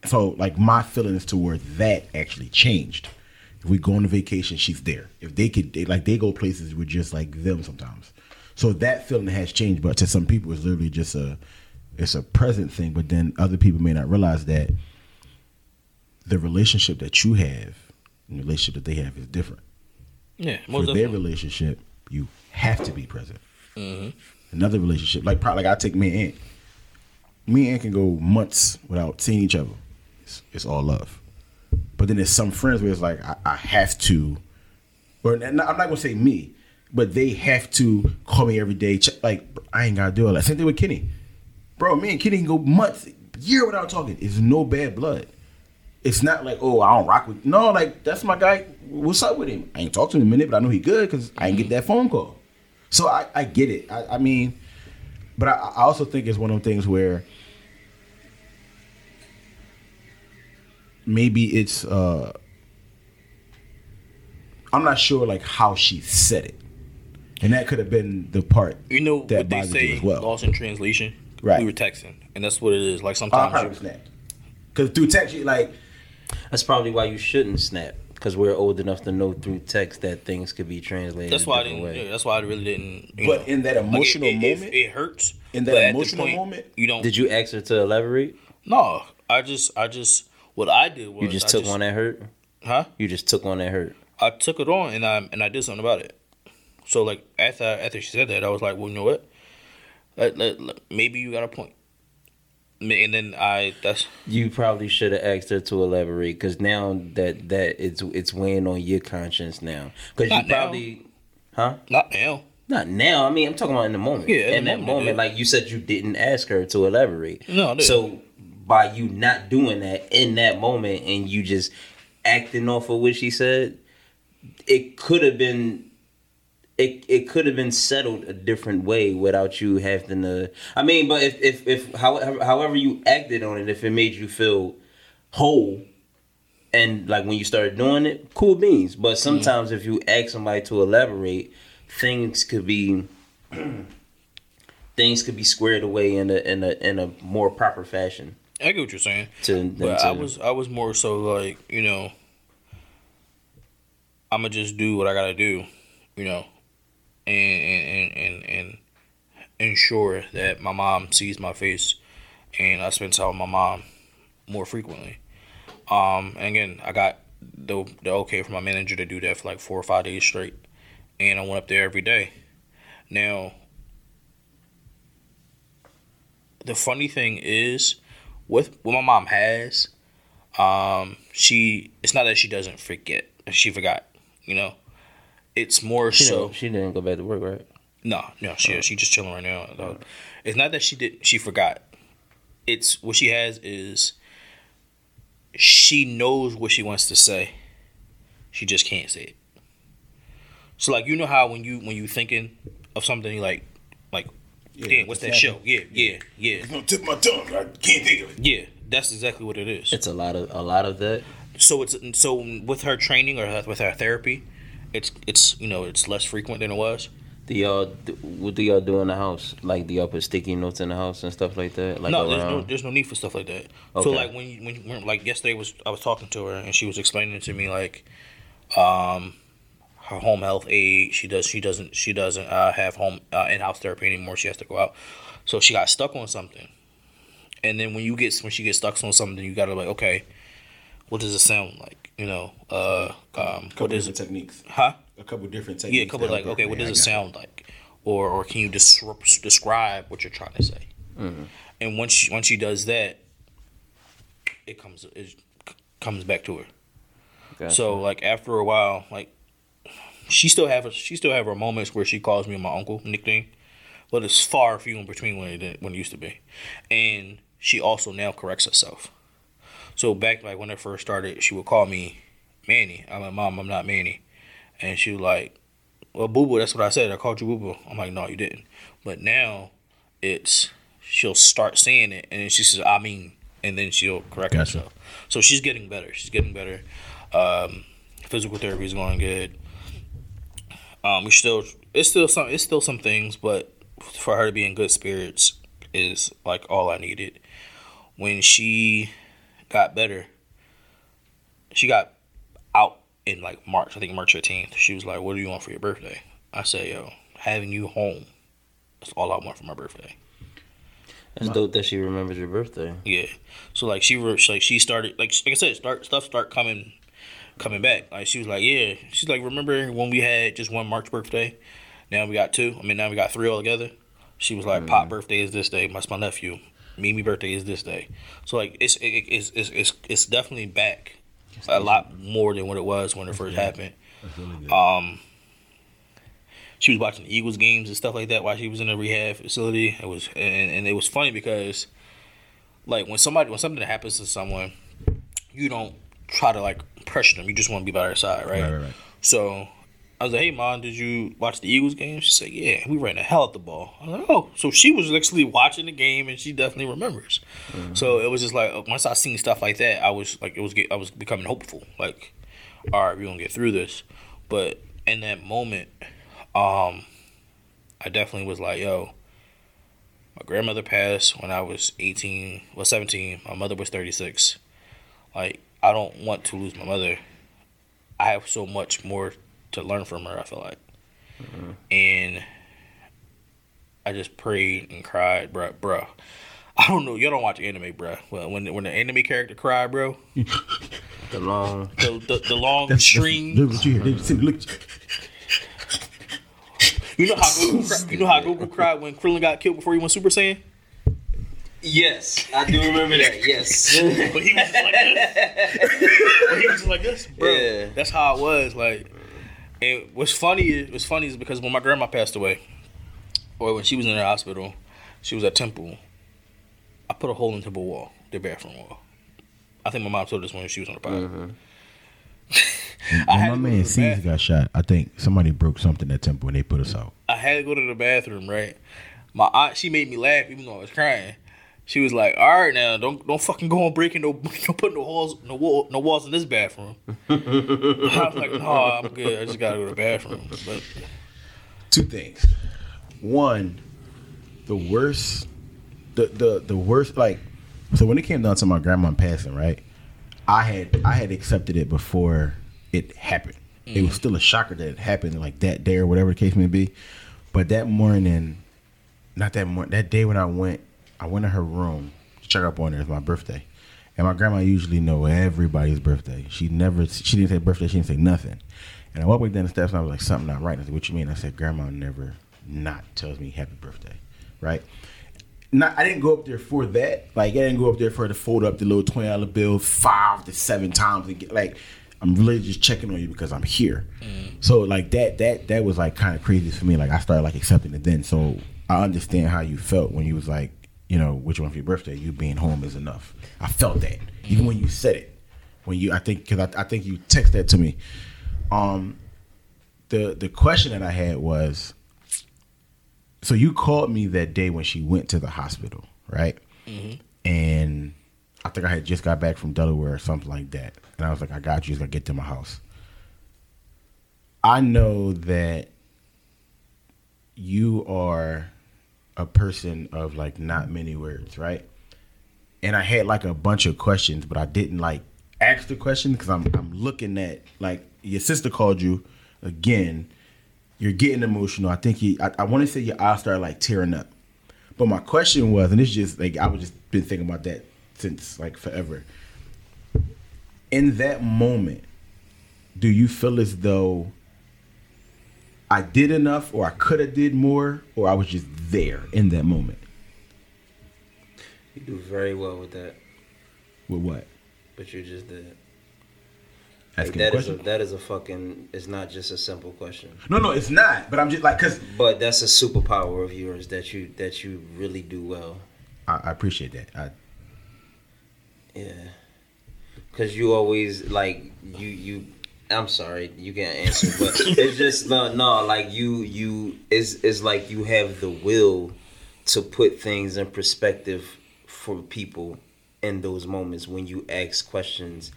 So like my feelings toward that actually changed. If we go on a vacation, she's there. If they could, they, like they go places with just like them sometimes. So that feeling has changed. But to some people, it's literally just a, it's a present thing. But then other people may not realize that the relationship that you have, and the relationship that they have, is different Yeah, for most their relationship, you have to be present. Mm-hmm. Another relationship, like probably like I take me and Aunt. Me and Aunt can go months without seeing each other. It's, it's all love. But then there's some friends where it's like I, I have to, or I'm not gonna say me, but they have to call me every day. Like I ain't gotta do all that. Same thing with Kenny, bro. Me and Kenny can go months, year without talking. It's no bad blood. It's not like oh I don't rock with no like that's my guy. What's up with him? I ain't talked to him in a minute, but I know he good because I ain't get that phone call. So I, I get it. I, I mean, but I, I also think it's one of those things where maybe it's uh I'm not sure like how she said it. And that could have been the part You know that what they say, as well. lost in translation. Right. We were texting, and that's what it is. Like I sometimes probably you, snapped. Cause through text, you like That's probably why you shouldn't snap. Because we're old enough to know through text that things could be translated. that's why I didn't. way. Yeah, that's why I really didn't. But know. in that Like, it- emotional it, it- moment- it, hurts. in that but at the emotional point, moment, you don't. Did you ask her to elaborate? No, I just, I just, what I did was You just I took one that hurt. Huh? You just took one that hurt. I took it on and I and I did something about it. So like after after she said that, I was like, well, you know what? Let, let, let- maybe you got a point. And then I that's You probably should have asked her to elaborate because now that that it's it's weighing on your conscience now. Because you Not now. probably, huh? not now. Not now. I mean, I'm talking about in the moment. Yeah, in in that moment, moment, like you said, you didn't ask her to elaborate. No. So by you not doing that in that moment, and you just acting off of what she said, it could have been it it could have been settled a different way without you having to. I mean, but if if if however however you acted on it, if it made you feel whole, and like when you started doing it, cool beans. But sometimes if you ask somebody to elaborate, things could be things could be squared away in a in a in a more proper fashion. I get what you're saying. To, But to I was I was more so like you know, I'm gonna just do what I gotta do, you know, and and and and, ensure that my mom sees my face, and I spend time with my mom more frequently. Um, and again, I got the the okay from my manager to do that for like four or five days straight, and I went up there every day. Now, the funny thing is, with what my mom has, um, she it's not that she doesn't forget. She forgot, you know. It's more she, so. didn't, she didn't go back to work, right? No, no, she oh. she just chilling right now. though. It's not that she did she forgot. It's what she has is she knows what she wants to say. She just can't say it. So like you know how when you when you thinking of something like like damn what's that show? Yeah, yeah, yeah, It's gonna tip my tongue. I can't think of it. yeah. That's exactly what it is. It's a lot of a lot of that. so it's so with her training or her- with her therapy, it's it's you know it's less frequent than it was. Do y'all do, what do y'all do in the house? Like do y'all put sticky notes in the house and stuff like that? Like no, there's no there's no need for stuff like that. So like when you, when, you- when like yesterday was I was talking to her and she was explaining to me like, um, her home health aide she does she doesn't she doesn't uh, have home uh, in house therapy anymore. She has to go out, so she got stuck on something. And then when you get when she gets stuck on something, you gotta like okay, what does it sound like? You know, uh, um, couple what is different it? techniques. Huh? A couple different techniques. Yeah, a couple like okay, her. what does it I got sound like, or or can you dis- describe what you're trying to say? And once she, once she does that, it comes it comes back to her. Gotcha. So like after a while, like she still have a, she still have her moments where she calls me my uncle nickname, but it's far few in between when it when it used to be, and she also now corrects herself. So back like when it first started, she would call me Manny. I'm like, Mom, I'm not Manny, and she was like, Well, Boo Boo, that's what I said. I called you Boo Boo. I'm like, No, you didn't. But now it's she'll start saying it, and then she says, I mean, and then she'll correct Gotcha. herself. So she's getting better. She's getting better. Um, physical therapy is going good. Um, we still it's still some it's still some things, but for her to be in good spirits is like all I needed. When she got better, she got out in like March, I think March 15th. She was like, "What do you want for your birthday?" I said, "Yo, having you home. That's all I want for my birthday." That's dope that she remembers your birthday. Yeah. So like she like she started like like I said start stuff start coming coming back. Like she was like yeah she's like remember when we had just one March birthday, now we got two. I mean now we got three all together. She was like mm. Pop birthday is this day. My my nephew. Mimi birthday is this day. So like it's it, it's, it's it's it's definitely back a lot more than what it was when it first happened. Um, she was watching Eagles games and stuff like that while she was in the rehab facility. It was and, and it was funny because like when somebody when something happens to someone, you don't try to like pressure them. You just want to be by their side, right? Right, right, right. So I was like, "Hey, mom, did you watch the Eagles game?" She said, "Yeah, we ran the hell out the ball." I was like, "Oh, so she was actually watching the game and she definitely remembers." So it was just like once I seen stuff like that, I was like, it was get, I was becoming hopeful. Like, all right, we're gonna get through this. But in that moment, um, I definitely was like, "Yo." My grandmother passed when I was 18, well 17. My mother was 36. Like I don't want to lose my mother. I have so much more to learn from her, I feel like. Mm-hmm. And I just prayed and cried, bro, bro. I don't know. Y'all don't watch anime, bro. Well, when when the anime character cried, bro, The long the the, the long stream. Look what you hear. Look, look, You know how Goku, cri- you know how Goku cried when Krillin got killed before he went Super Saiyan. Yes, I do remember that. Yes. But he was just like this. but he was just like this, bro. Yeah. That's how it was. Like, and what's funny is what's funny is because when my grandma passed away, or when she was in the hospital, she was at Temple. I put a hole in Temple wall, their bathroom wall. I think my mom told us when she was on the pod. Mm-hmm. I had my man the got shot, I think somebody broke something at Temple and they put us out. I had to go to the bathroom, right? My aunt, she made me laugh even though I was crying. She was like, "All right, now don't don't fucking go on breaking no don't put no walls no wall no walls in this bathroom." I was like, "No, I'm good. I just gotta go to the bathroom." But Two things. One, the worst, the the the worst. Like, so when it came down to my grandma passing, right? I had I had accepted it before it happened. It was mm. still a shocker that it happened like that day or whatever the case may be. But that morning, not that morning, that day when I went, I went in her room to check up on her. It's my birthday, and my grandma usually know everybody's birthday. She never, she didn't say birthday. She didn't say nothing. And I walked back down the steps and I was like, something not right. I said, what you mean? I said, grandma never not tells me happy birthday, right? Not, I didn't go up there for that. Like, I didn't go up there for her to fold up the little twenty dollar bill five to seven times and get like. I'm really just checking on you because I'm here. Mm-hmm. So like that that that was like kind of crazy for me. Like I started like accepting it then. So I understand how you felt when you was like, you know, which one for your birthday? You being home is enough. I felt that even when you said it. When you, I think, because I, I think you text that to me. Um, the the question that I had was, so you called me that day when she went to the hospital, right? And I think I had just got back from Delaware or something like that, and I was like, I got you. Just gotta get to my house. I know that you are a person of like not many words, right? And I had like a bunch of questions, but I didn't like ask the question because I'm I'm looking at like your sister called you again. You're getting emotional. I think you. I, I want to say your eyes started like tearing up. But my question was, and it's just like I was just been thinking about that since like forever. In that moment, do you feel as though I did enough, or I could have did more, or I was just there in that moment? You do very well with that, With what? but you just did. Like, Asking that is a that is a fucking. It's not just a simple question, no, no, it's not. But I'm just like, cause but that's a superpower of yours that you that you really do well. I, I appreciate that. I, Yeah, because you always like you you. I'm sorry, you can't answer, but it's just no, no. Like you, you is is like you have the will to put things in perspective for people in those moments when you ask questions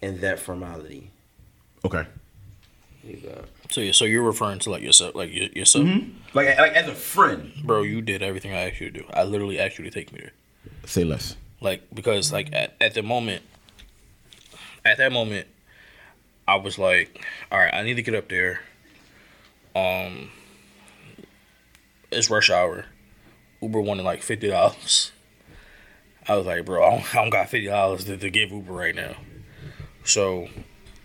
in that formality. okay. You got so yeah, so you're referring to like yourself, like your, yourself, mm-hmm. Like, like as a friend. bro. You did everything I asked you to do. I literally asked you to take me there. Say less. like because like at, at the moment at that moment i was like all right i need to get up there. Um it's rush hour. Uber wanted like $50 i was like bro i don't, I don't got $50 to, to give uber right now. So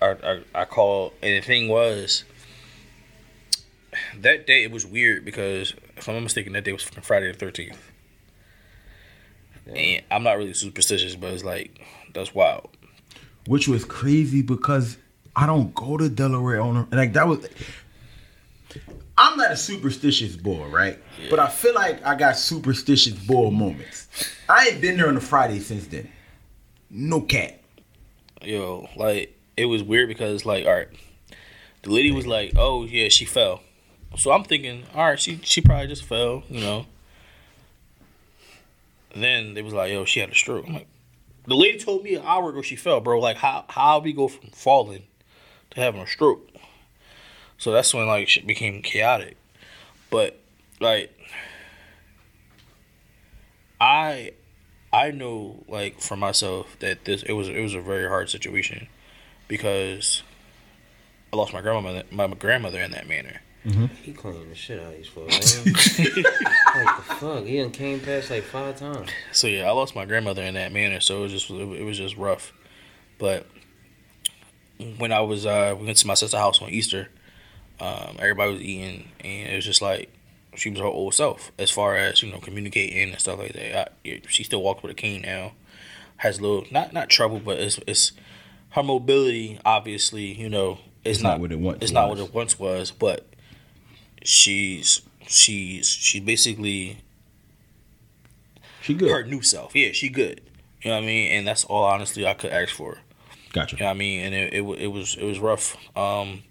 I, I i called and the thing was that day it was weird because if i'm not mistaken that day was fucking friday the 13th and I'm not really superstitious, but it's like that's wild. Which was crazy because I don't go to Delaware on a, like that was. I'm not a superstitious boy, right? But I feel like I got superstitious boy moments. I ain't been there on a Friday since then. No cat. Yo, like it was weird because like, all right, the lady was like, "Oh yeah, she fell." So I'm thinking, all right, she she probably just fell, you know. Then they was like, "Yo, she had a stroke." I'm like, the lady told me an hour ago she fell, bro. Like, how how we go from falling to having a stroke? So that's when like shit became chaotic. But like, I I know like for myself that this it was it was a very hard situation because I lost my grandmother my grandmother in that manner. Mm-hmm. he cleaning the shit out of these folks. Man. like the fuck, he done came past like five times. So yeah, I lost my grandmother in that manner. So it was just it was just rough. But when I was uh we went to my sister's house on Easter, um, everybody was eating and it was just like she was her old self as far as you know communicating and stuff like that. I, she still walks with a cane now, has a little not not trouble, but it's it's her mobility obviously you know it's, It's not what it once It's not what was. it once was, but she's she's she's basically She good. her new self. Yeah, she good. You know what I mean? And that's all honestly I could ask for. Gotcha. Yeah, I mean, and it, it it was it was rough. Um,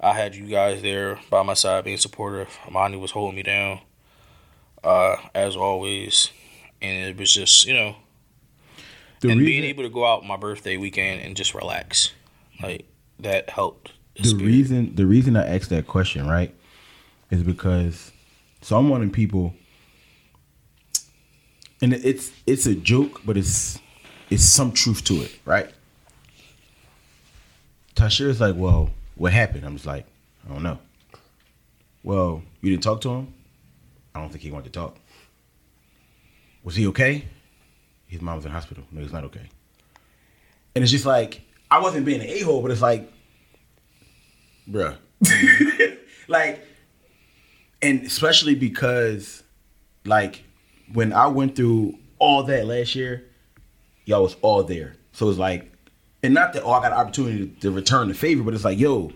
I had you guys there by my side, being supportive. Amani was holding me down, uh, as always, and it was just you know, The and being able to go out my birthday weekend and just relax, like that helped. the spirit. reason the reason I asked that question, right, is because so I'm wanting people, and it's it's a joke, but it's it's some truth to it, right? Tashira's like, well, what happened? I'm just like, I don't know. Well, you didn't talk to him. I don't think he wanted to talk. Was he okay? His mom was in hospital. No, he's not okay. And it's just like I wasn't being an a hole, but it's like bruh. like, and especially because, like, when I went through all that last year, y'all was all there. So it's like, and not that oh, I got an opportunity to, return the favor, but it's like, yo,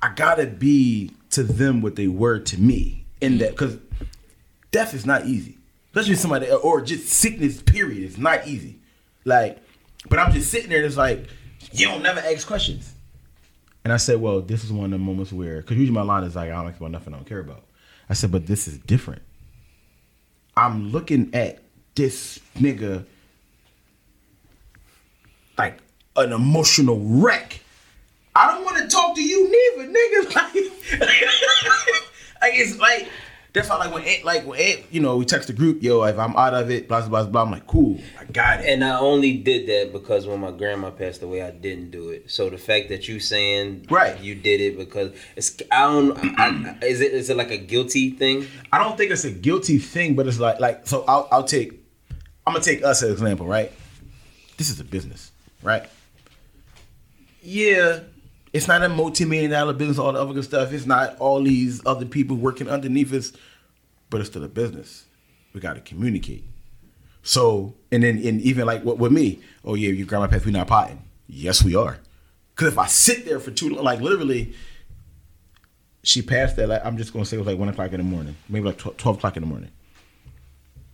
I gotta be to them what they were to me. In that, because death is not easy, especially somebody or just sickness. Period, it's not easy. Like, but I'm just sitting there. and It's like you don't never ask questions. And I said, well, this is one of the moments where, because usually my line is like, I don't ask about nothing I don't care about. I said, but this is different. I'm looking at this nigga like an emotional wreck. I don't want to talk to you neither, nigga. Like, like it's like that's why like when Ant, like when Ant, you know we text the group, yo, if I'm out of it, blah blah blah. blah I'm like, cool, I got it. And I only did that because when my grandma passed away, I didn't do it. So the fact that you saying Right. you did it because it's I don't I- is it is it like a guilty thing? I don't think it's a guilty thing, but it's like like so I'll I'll take I'm gonna take us as an example, right? This is a business, right? Yeah, it's not a multi-million dollar business, all the other good stuff. It's not all these other people working underneath us, but it's still a business. We gotta communicate. So and then and even like with, with me, oh yeah, your grandma passed, we not potting. Yes, we are. Cause if I sit there for too long, like literally, she passed that. Like, I'm just gonna say it was like one o'clock in the morning, maybe like tw- twelve o'clock in the morning.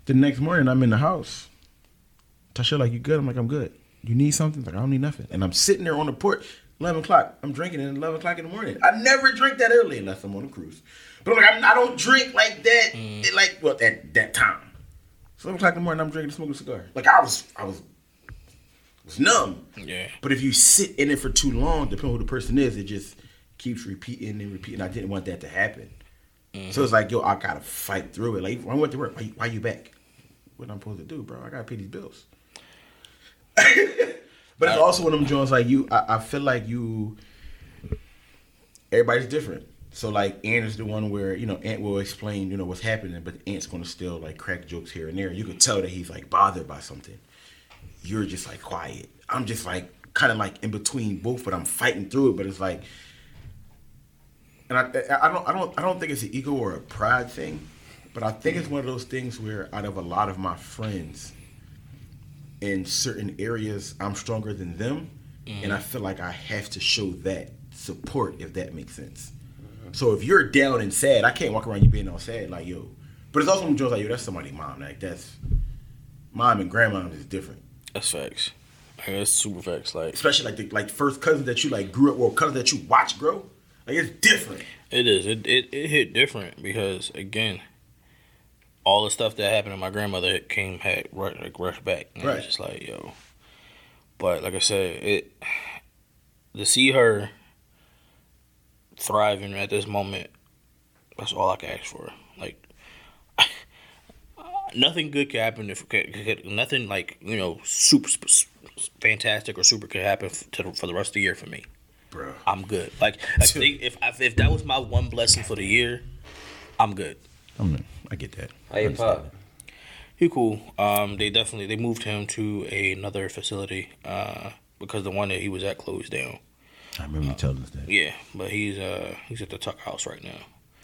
The next morning, I'm in the house. Tasha, like, you good? I'm like, I'm good. You need something? Like, I don't need nothing. And I'm sitting there on the porch, eleven o'clock. I'm drinking at eleven o'clock in the morning. I never drink that early unless I'm on a cruise. But I'm like, I'm, I don't drink like that. Mm. It, like, well, at that time. So eleven o'clock in the morning, I'm drinking, a smoking a cigar. Like, I was, I was, was numb. Yeah. But if you sit in it for too long, depending on who the person is, it just keeps repeating and repeating. I didn't want that to happen. So mm-hmm. it's like, yo, I gotta fight through it. Like, when I went to work, why, why you back? What I'm supposed to do, bro? I gotta pay these bills. But it's also one of them joints like you. I, I feel like you. Everybody's different. So like, Ant is the one where you know Ant will explain you know what's happening, but Ant's gonna still like crack jokes here and there. You can tell that he's like bothered by something you're just like quiet. I'm just like kind of like in between both, but I'm fighting through it. But it's like, and I, I don't, I don't, I don't think it's an ego or a pride thing, but I think it's one of those things where out of a lot of my friends, in certain areas, I'm stronger than them, and I mm. feel like I have to show that support if that makes sense. So if you're down and sad, I can't walk around you being all sad like yo. But it's also jokes like yo, that's somebody's mom. Like that's mom and grandma is different. That's facts. Like, that's super facts. Like especially like the like first cousins that you like grew up or cousins that you watch grow. Like it's different. it is. It, it it hit different because again, all the stuff that happened to my grandmother came had right like rushed back. And Right. It's just like yo. But like I said, it to see her thriving at this moment, that's all I can ask for. Like nothing good could happen if could, could, nothing like you know super sp- fantastic or super could happen to for the rest of the year for me. Bro. I'm good. Like, like if if if that was my one blessing for the year, I'm good. I'm, I get that. How you pop? He cool. Um, they definitely they moved him to another facility uh, because the one that he was at closed down. I remember you telling us that. Yeah, but he's uh he's at the Tucker House right now.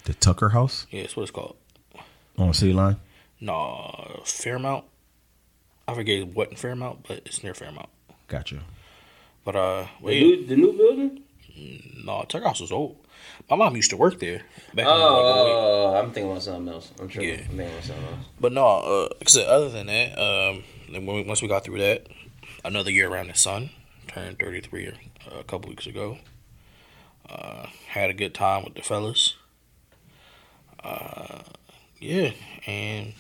The Tucker House Yeah, that's what it's called. on the City Line. No, Fairmount. I forget what in Fairmount, but it's near Fairmount. Gotcha. But uh, well, The new the new building? no, Tucker House was old. My mom used to work there. Back in, like, 08. Oh, I'm thinking about something else. I'm sure Yeah. I'm thinking about something else. But no, uh, other than that, um, then when we, once we got through that, another year around the sun, turned 33 a couple weeks ago. Uh, had a good time with the fellas. Uh, yeah, and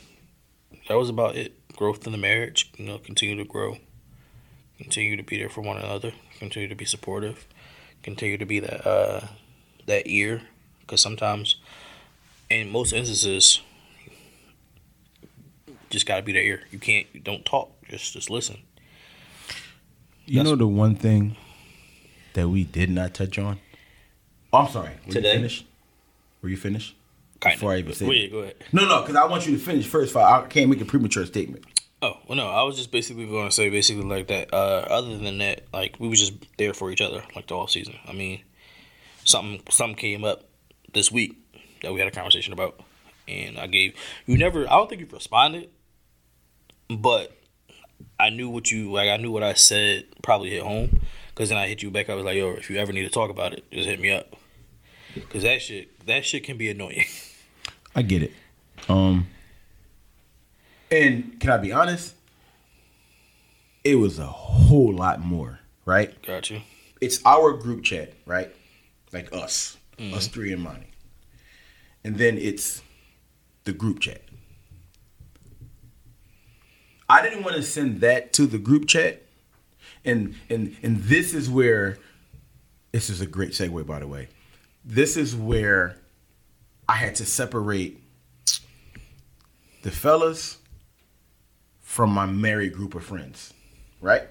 that was about it. Growth in the marriage, you know, continue to grow, continue to be there for one another, continue to be supportive, continue to be that uh, that ear, because sometimes, in most instances, just gotta be the ear. You can't, you don't talk, just just listen. You That's- know the one thing that we did not touch on. Oh, I'm sorry. Were Today? you finished? Were you finished? Kind Before I even say Well, it. yeah, go ahead. No, no, because I want you to finish first. I can't make a premature statement. Oh well, no. I was just basically going to say basically like that. Uh, other than that, like we was just there for each other like the off season. I mean, something something came up this week that we had a conversation about, and I gave you never. I don't think you responded, but I knew what you like. I knew what I said probably hit home because then I hit you back. I was like, yo, if you ever need to talk about it, just hit me up. Cause that shit, that shit can be annoying. I get it. Um, and can I be honest? It was a whole lot more, right? Got you. It's our group chat, right? Like us, mm-hmm. us three and Monty, and then it's the group chat. I didn't want to send that to the group chat, and and and this is where this is a great segue, by the way. This is where I had to separate the fellas from my married group of friends, right?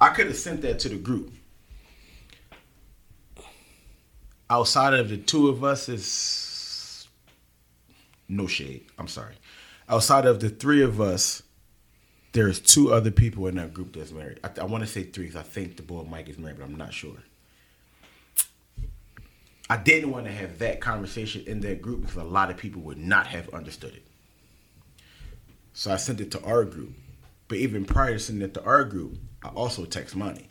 I could have sent that to the group. Outside of the two of us is no shade. I'm sorry. Outside of the three of us, there's two other people in that group that's married. I, I want to say three because I think the boy Mike is married, but I'm not sure. I didn't want to have that conversation in that group because a lot of people would not have understood it. So I sent it to our group. But even prior to sending it to our group, I also text Monty.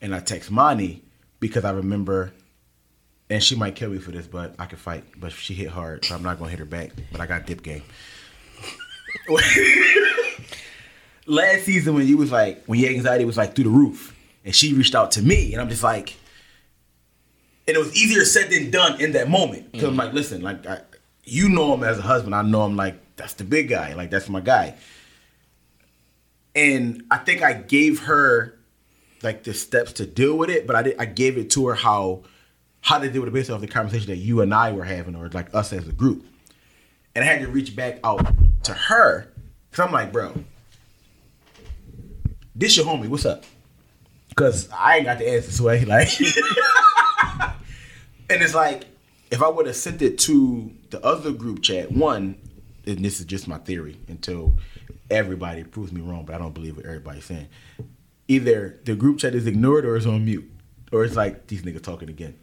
And I text Monty because I remember, and she might kill me for this, but I can fight. But she hit hard, so I'm not gonna hit her back. But I got dip game. Last season when you was like when your anxiety was like through the roof, and she reached out to me, and I'm just like, and it was easier said than done in that moment because I'm mm-hmm. like, listen, like I, you know him as a husband, I know him like that's the big guy, like that's my guy. And I think I gave her like the steps to deal with it, but I did, I gave it to her how how to deal with it based off the conversation that you and I were having, or like us as a group. And I had to reach back out to her because I'm like, bro, this your homie. What's up? Because I ain't got the answer, so I like. and it's like, if I would have sent it to the other group chat, one, and this is just my theory until everybody proves me wrong, but I don't believe what everybody's saying. Either the group chat is ignored or it's on mute, or it's like these niggas talking again.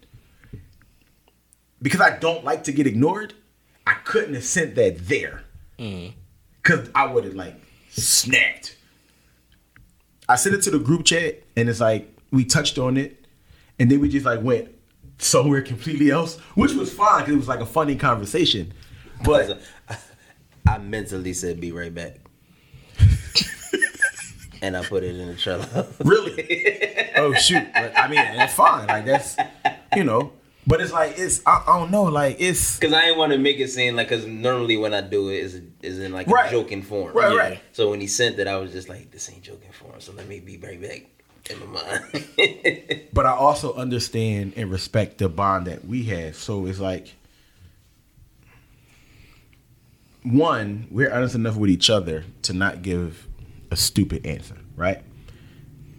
Because I don't like to get ignored, I couldn't have sent that there. Cause I would have like snapped. I sent it to the group chat and it's like we touched on it and then we just like went somewhere completely else, which was fine because it was like a funny conversation. But I mentally said, "Be right back," and I put it in the trailer. really, oh shoot! But, I mean, that's fine. Like that's you know. But it's like it's I, I don't know. Like it's Because I didn't want to make it seem like, because normally when I do it, is is in like Right. a joking form. Right, right. So when he sent that, I was just like, this ain't joking form. So let me be right back in my mind. but I also understand and respect the bond that we have. So it's like one, we're honest enough with each other to not give a stupid answer, right?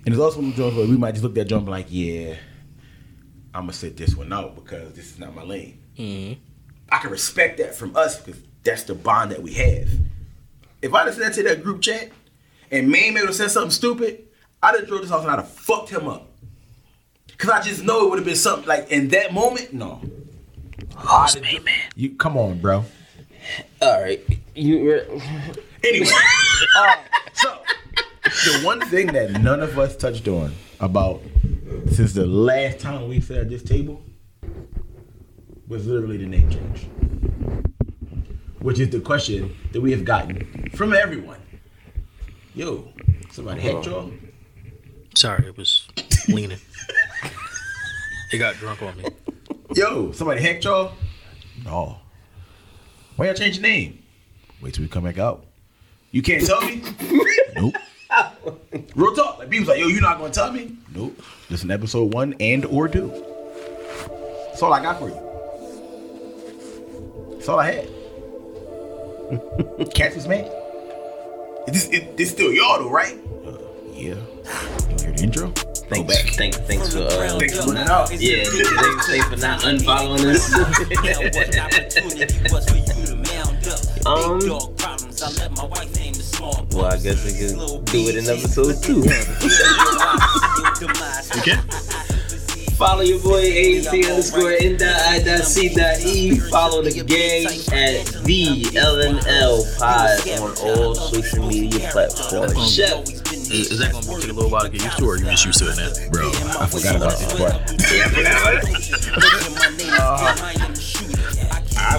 And it's also some joints where we might just look at that joint like, yeah, I'm gonna sit this one out because this is not my lane. I can respect that from us because that's the bond that we have. If I'd have said that to that group chat and man maybe said something stupid, I'd have thrown this off and I'd have fucked him up. Cause I just know it would have been something like in that moment, no. I'd have- You come on, bro. All right, you. were- Anyway, uh, so the one thing that none of us touched on about since the last time we sat at this table was literally the name change, which is the question that we have gotten from everyone. Yo, somebody hate y'all? Sorry, it was leaning. it got drunk on me. Yo, somebody hacked y'all? No. Why y'all change your name? Wait till we come back out. You can't tell me? nope. Real talk. Like, B was like, yo, you not gonna tell me? Nope. Listen to episode one and or two. That's all I got for you. That's all I had. Cats was mad. This, it, this still y'all though, right? Uh, yeah. You hear the intro? Go Thanks, back. thanks, thanks for uh, Thanks for putting it out. yeah, thanks, thanks for not unfollowing us. um, well, I guess we can do it in episode two. You can? Follow your boy AT underscore N dot I dot C dot E. Follow the gang at the LNL Pod on all social media platforms. Chef. Is, is that gonna take a little while to get used to, or are you just used to it now? Bro, I forgot about this part. I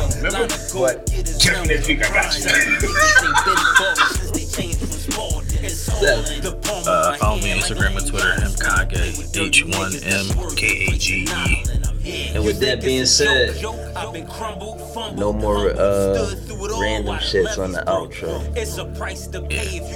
Uh, follow me on Instagram and Twitter, mkage, H1MKAGE. And with that being said, no more uh, random shits on the outro.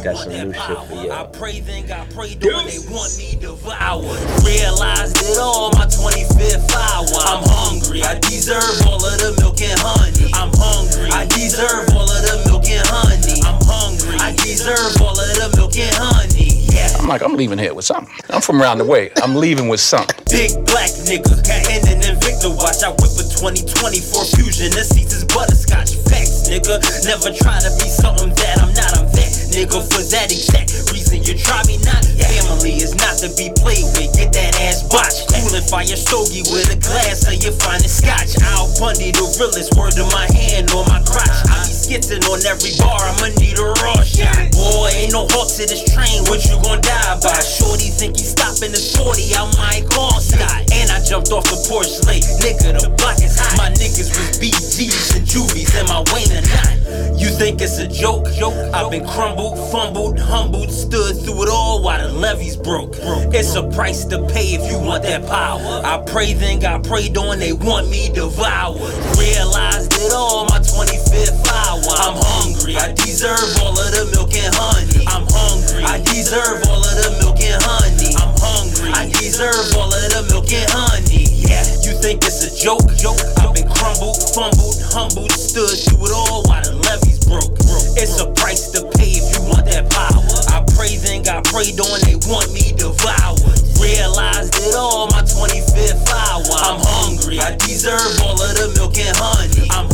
Got some new shit for y'all. pray then God pray doing they want me devoured. Realized it all my 25th hour. I'm hungry. I deserve all of the milk and honey. I'm hungry. I deserve all of the milk and honey. I'm hungry. I deserve all of the milk and honey. Yeah. I'm like, I'm leaving here with something. I'm from around the way. I'm leaving with something. Big black nigga, and an Invicta watch. I whip a 2024 fusion. The seats is butterscotch. Facts, nigga. Never try to be something that I'm not. I'm that nigga for that exact reason. You try me not. Family is not to be played with. Get that ass botched. Coolin' fire stogie with a glass of your finest scotch. Al Bundy, the realest. Word to my hand or my crotch. Skitzing on every bar. I'ma need a raw shot. Boy, ain't no halt to this train. What you gon' die by? Shorty think he's stopping the shorty, I might call stop. And I jumped off the porch late. Nigga, the block is hot. My niggas was BGs and juvies. Am I Wayne or not? You think it's a joke? Joke. I've been crumbled, fumbled, humbled, stood through it all while the levees broke. It's a price to pay if you want that power. I pray then got prayed on, they want me devoured. Realized it all my 25th hour. I want. I'm hungry. I deserve all of the milk and honey. I'm hungry. I deserve all of the milk and honey. I'm hungry. I deserve all of the milk and honey. Yeah, you think it's a joke? Joke. I've been crumbled, fumbled, humbled, stood through it all while the levees broke. It's a price to pay if you want that power. I prayed and got prayed on. They want me devoured. Realized it all my 25th hour. I'm hungry. I deserve all of the milk and honey. I'm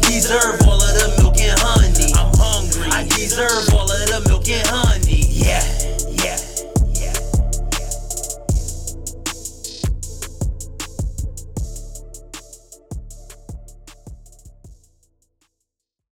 deserve all of the milk and honey. I'm hungry. I deserve all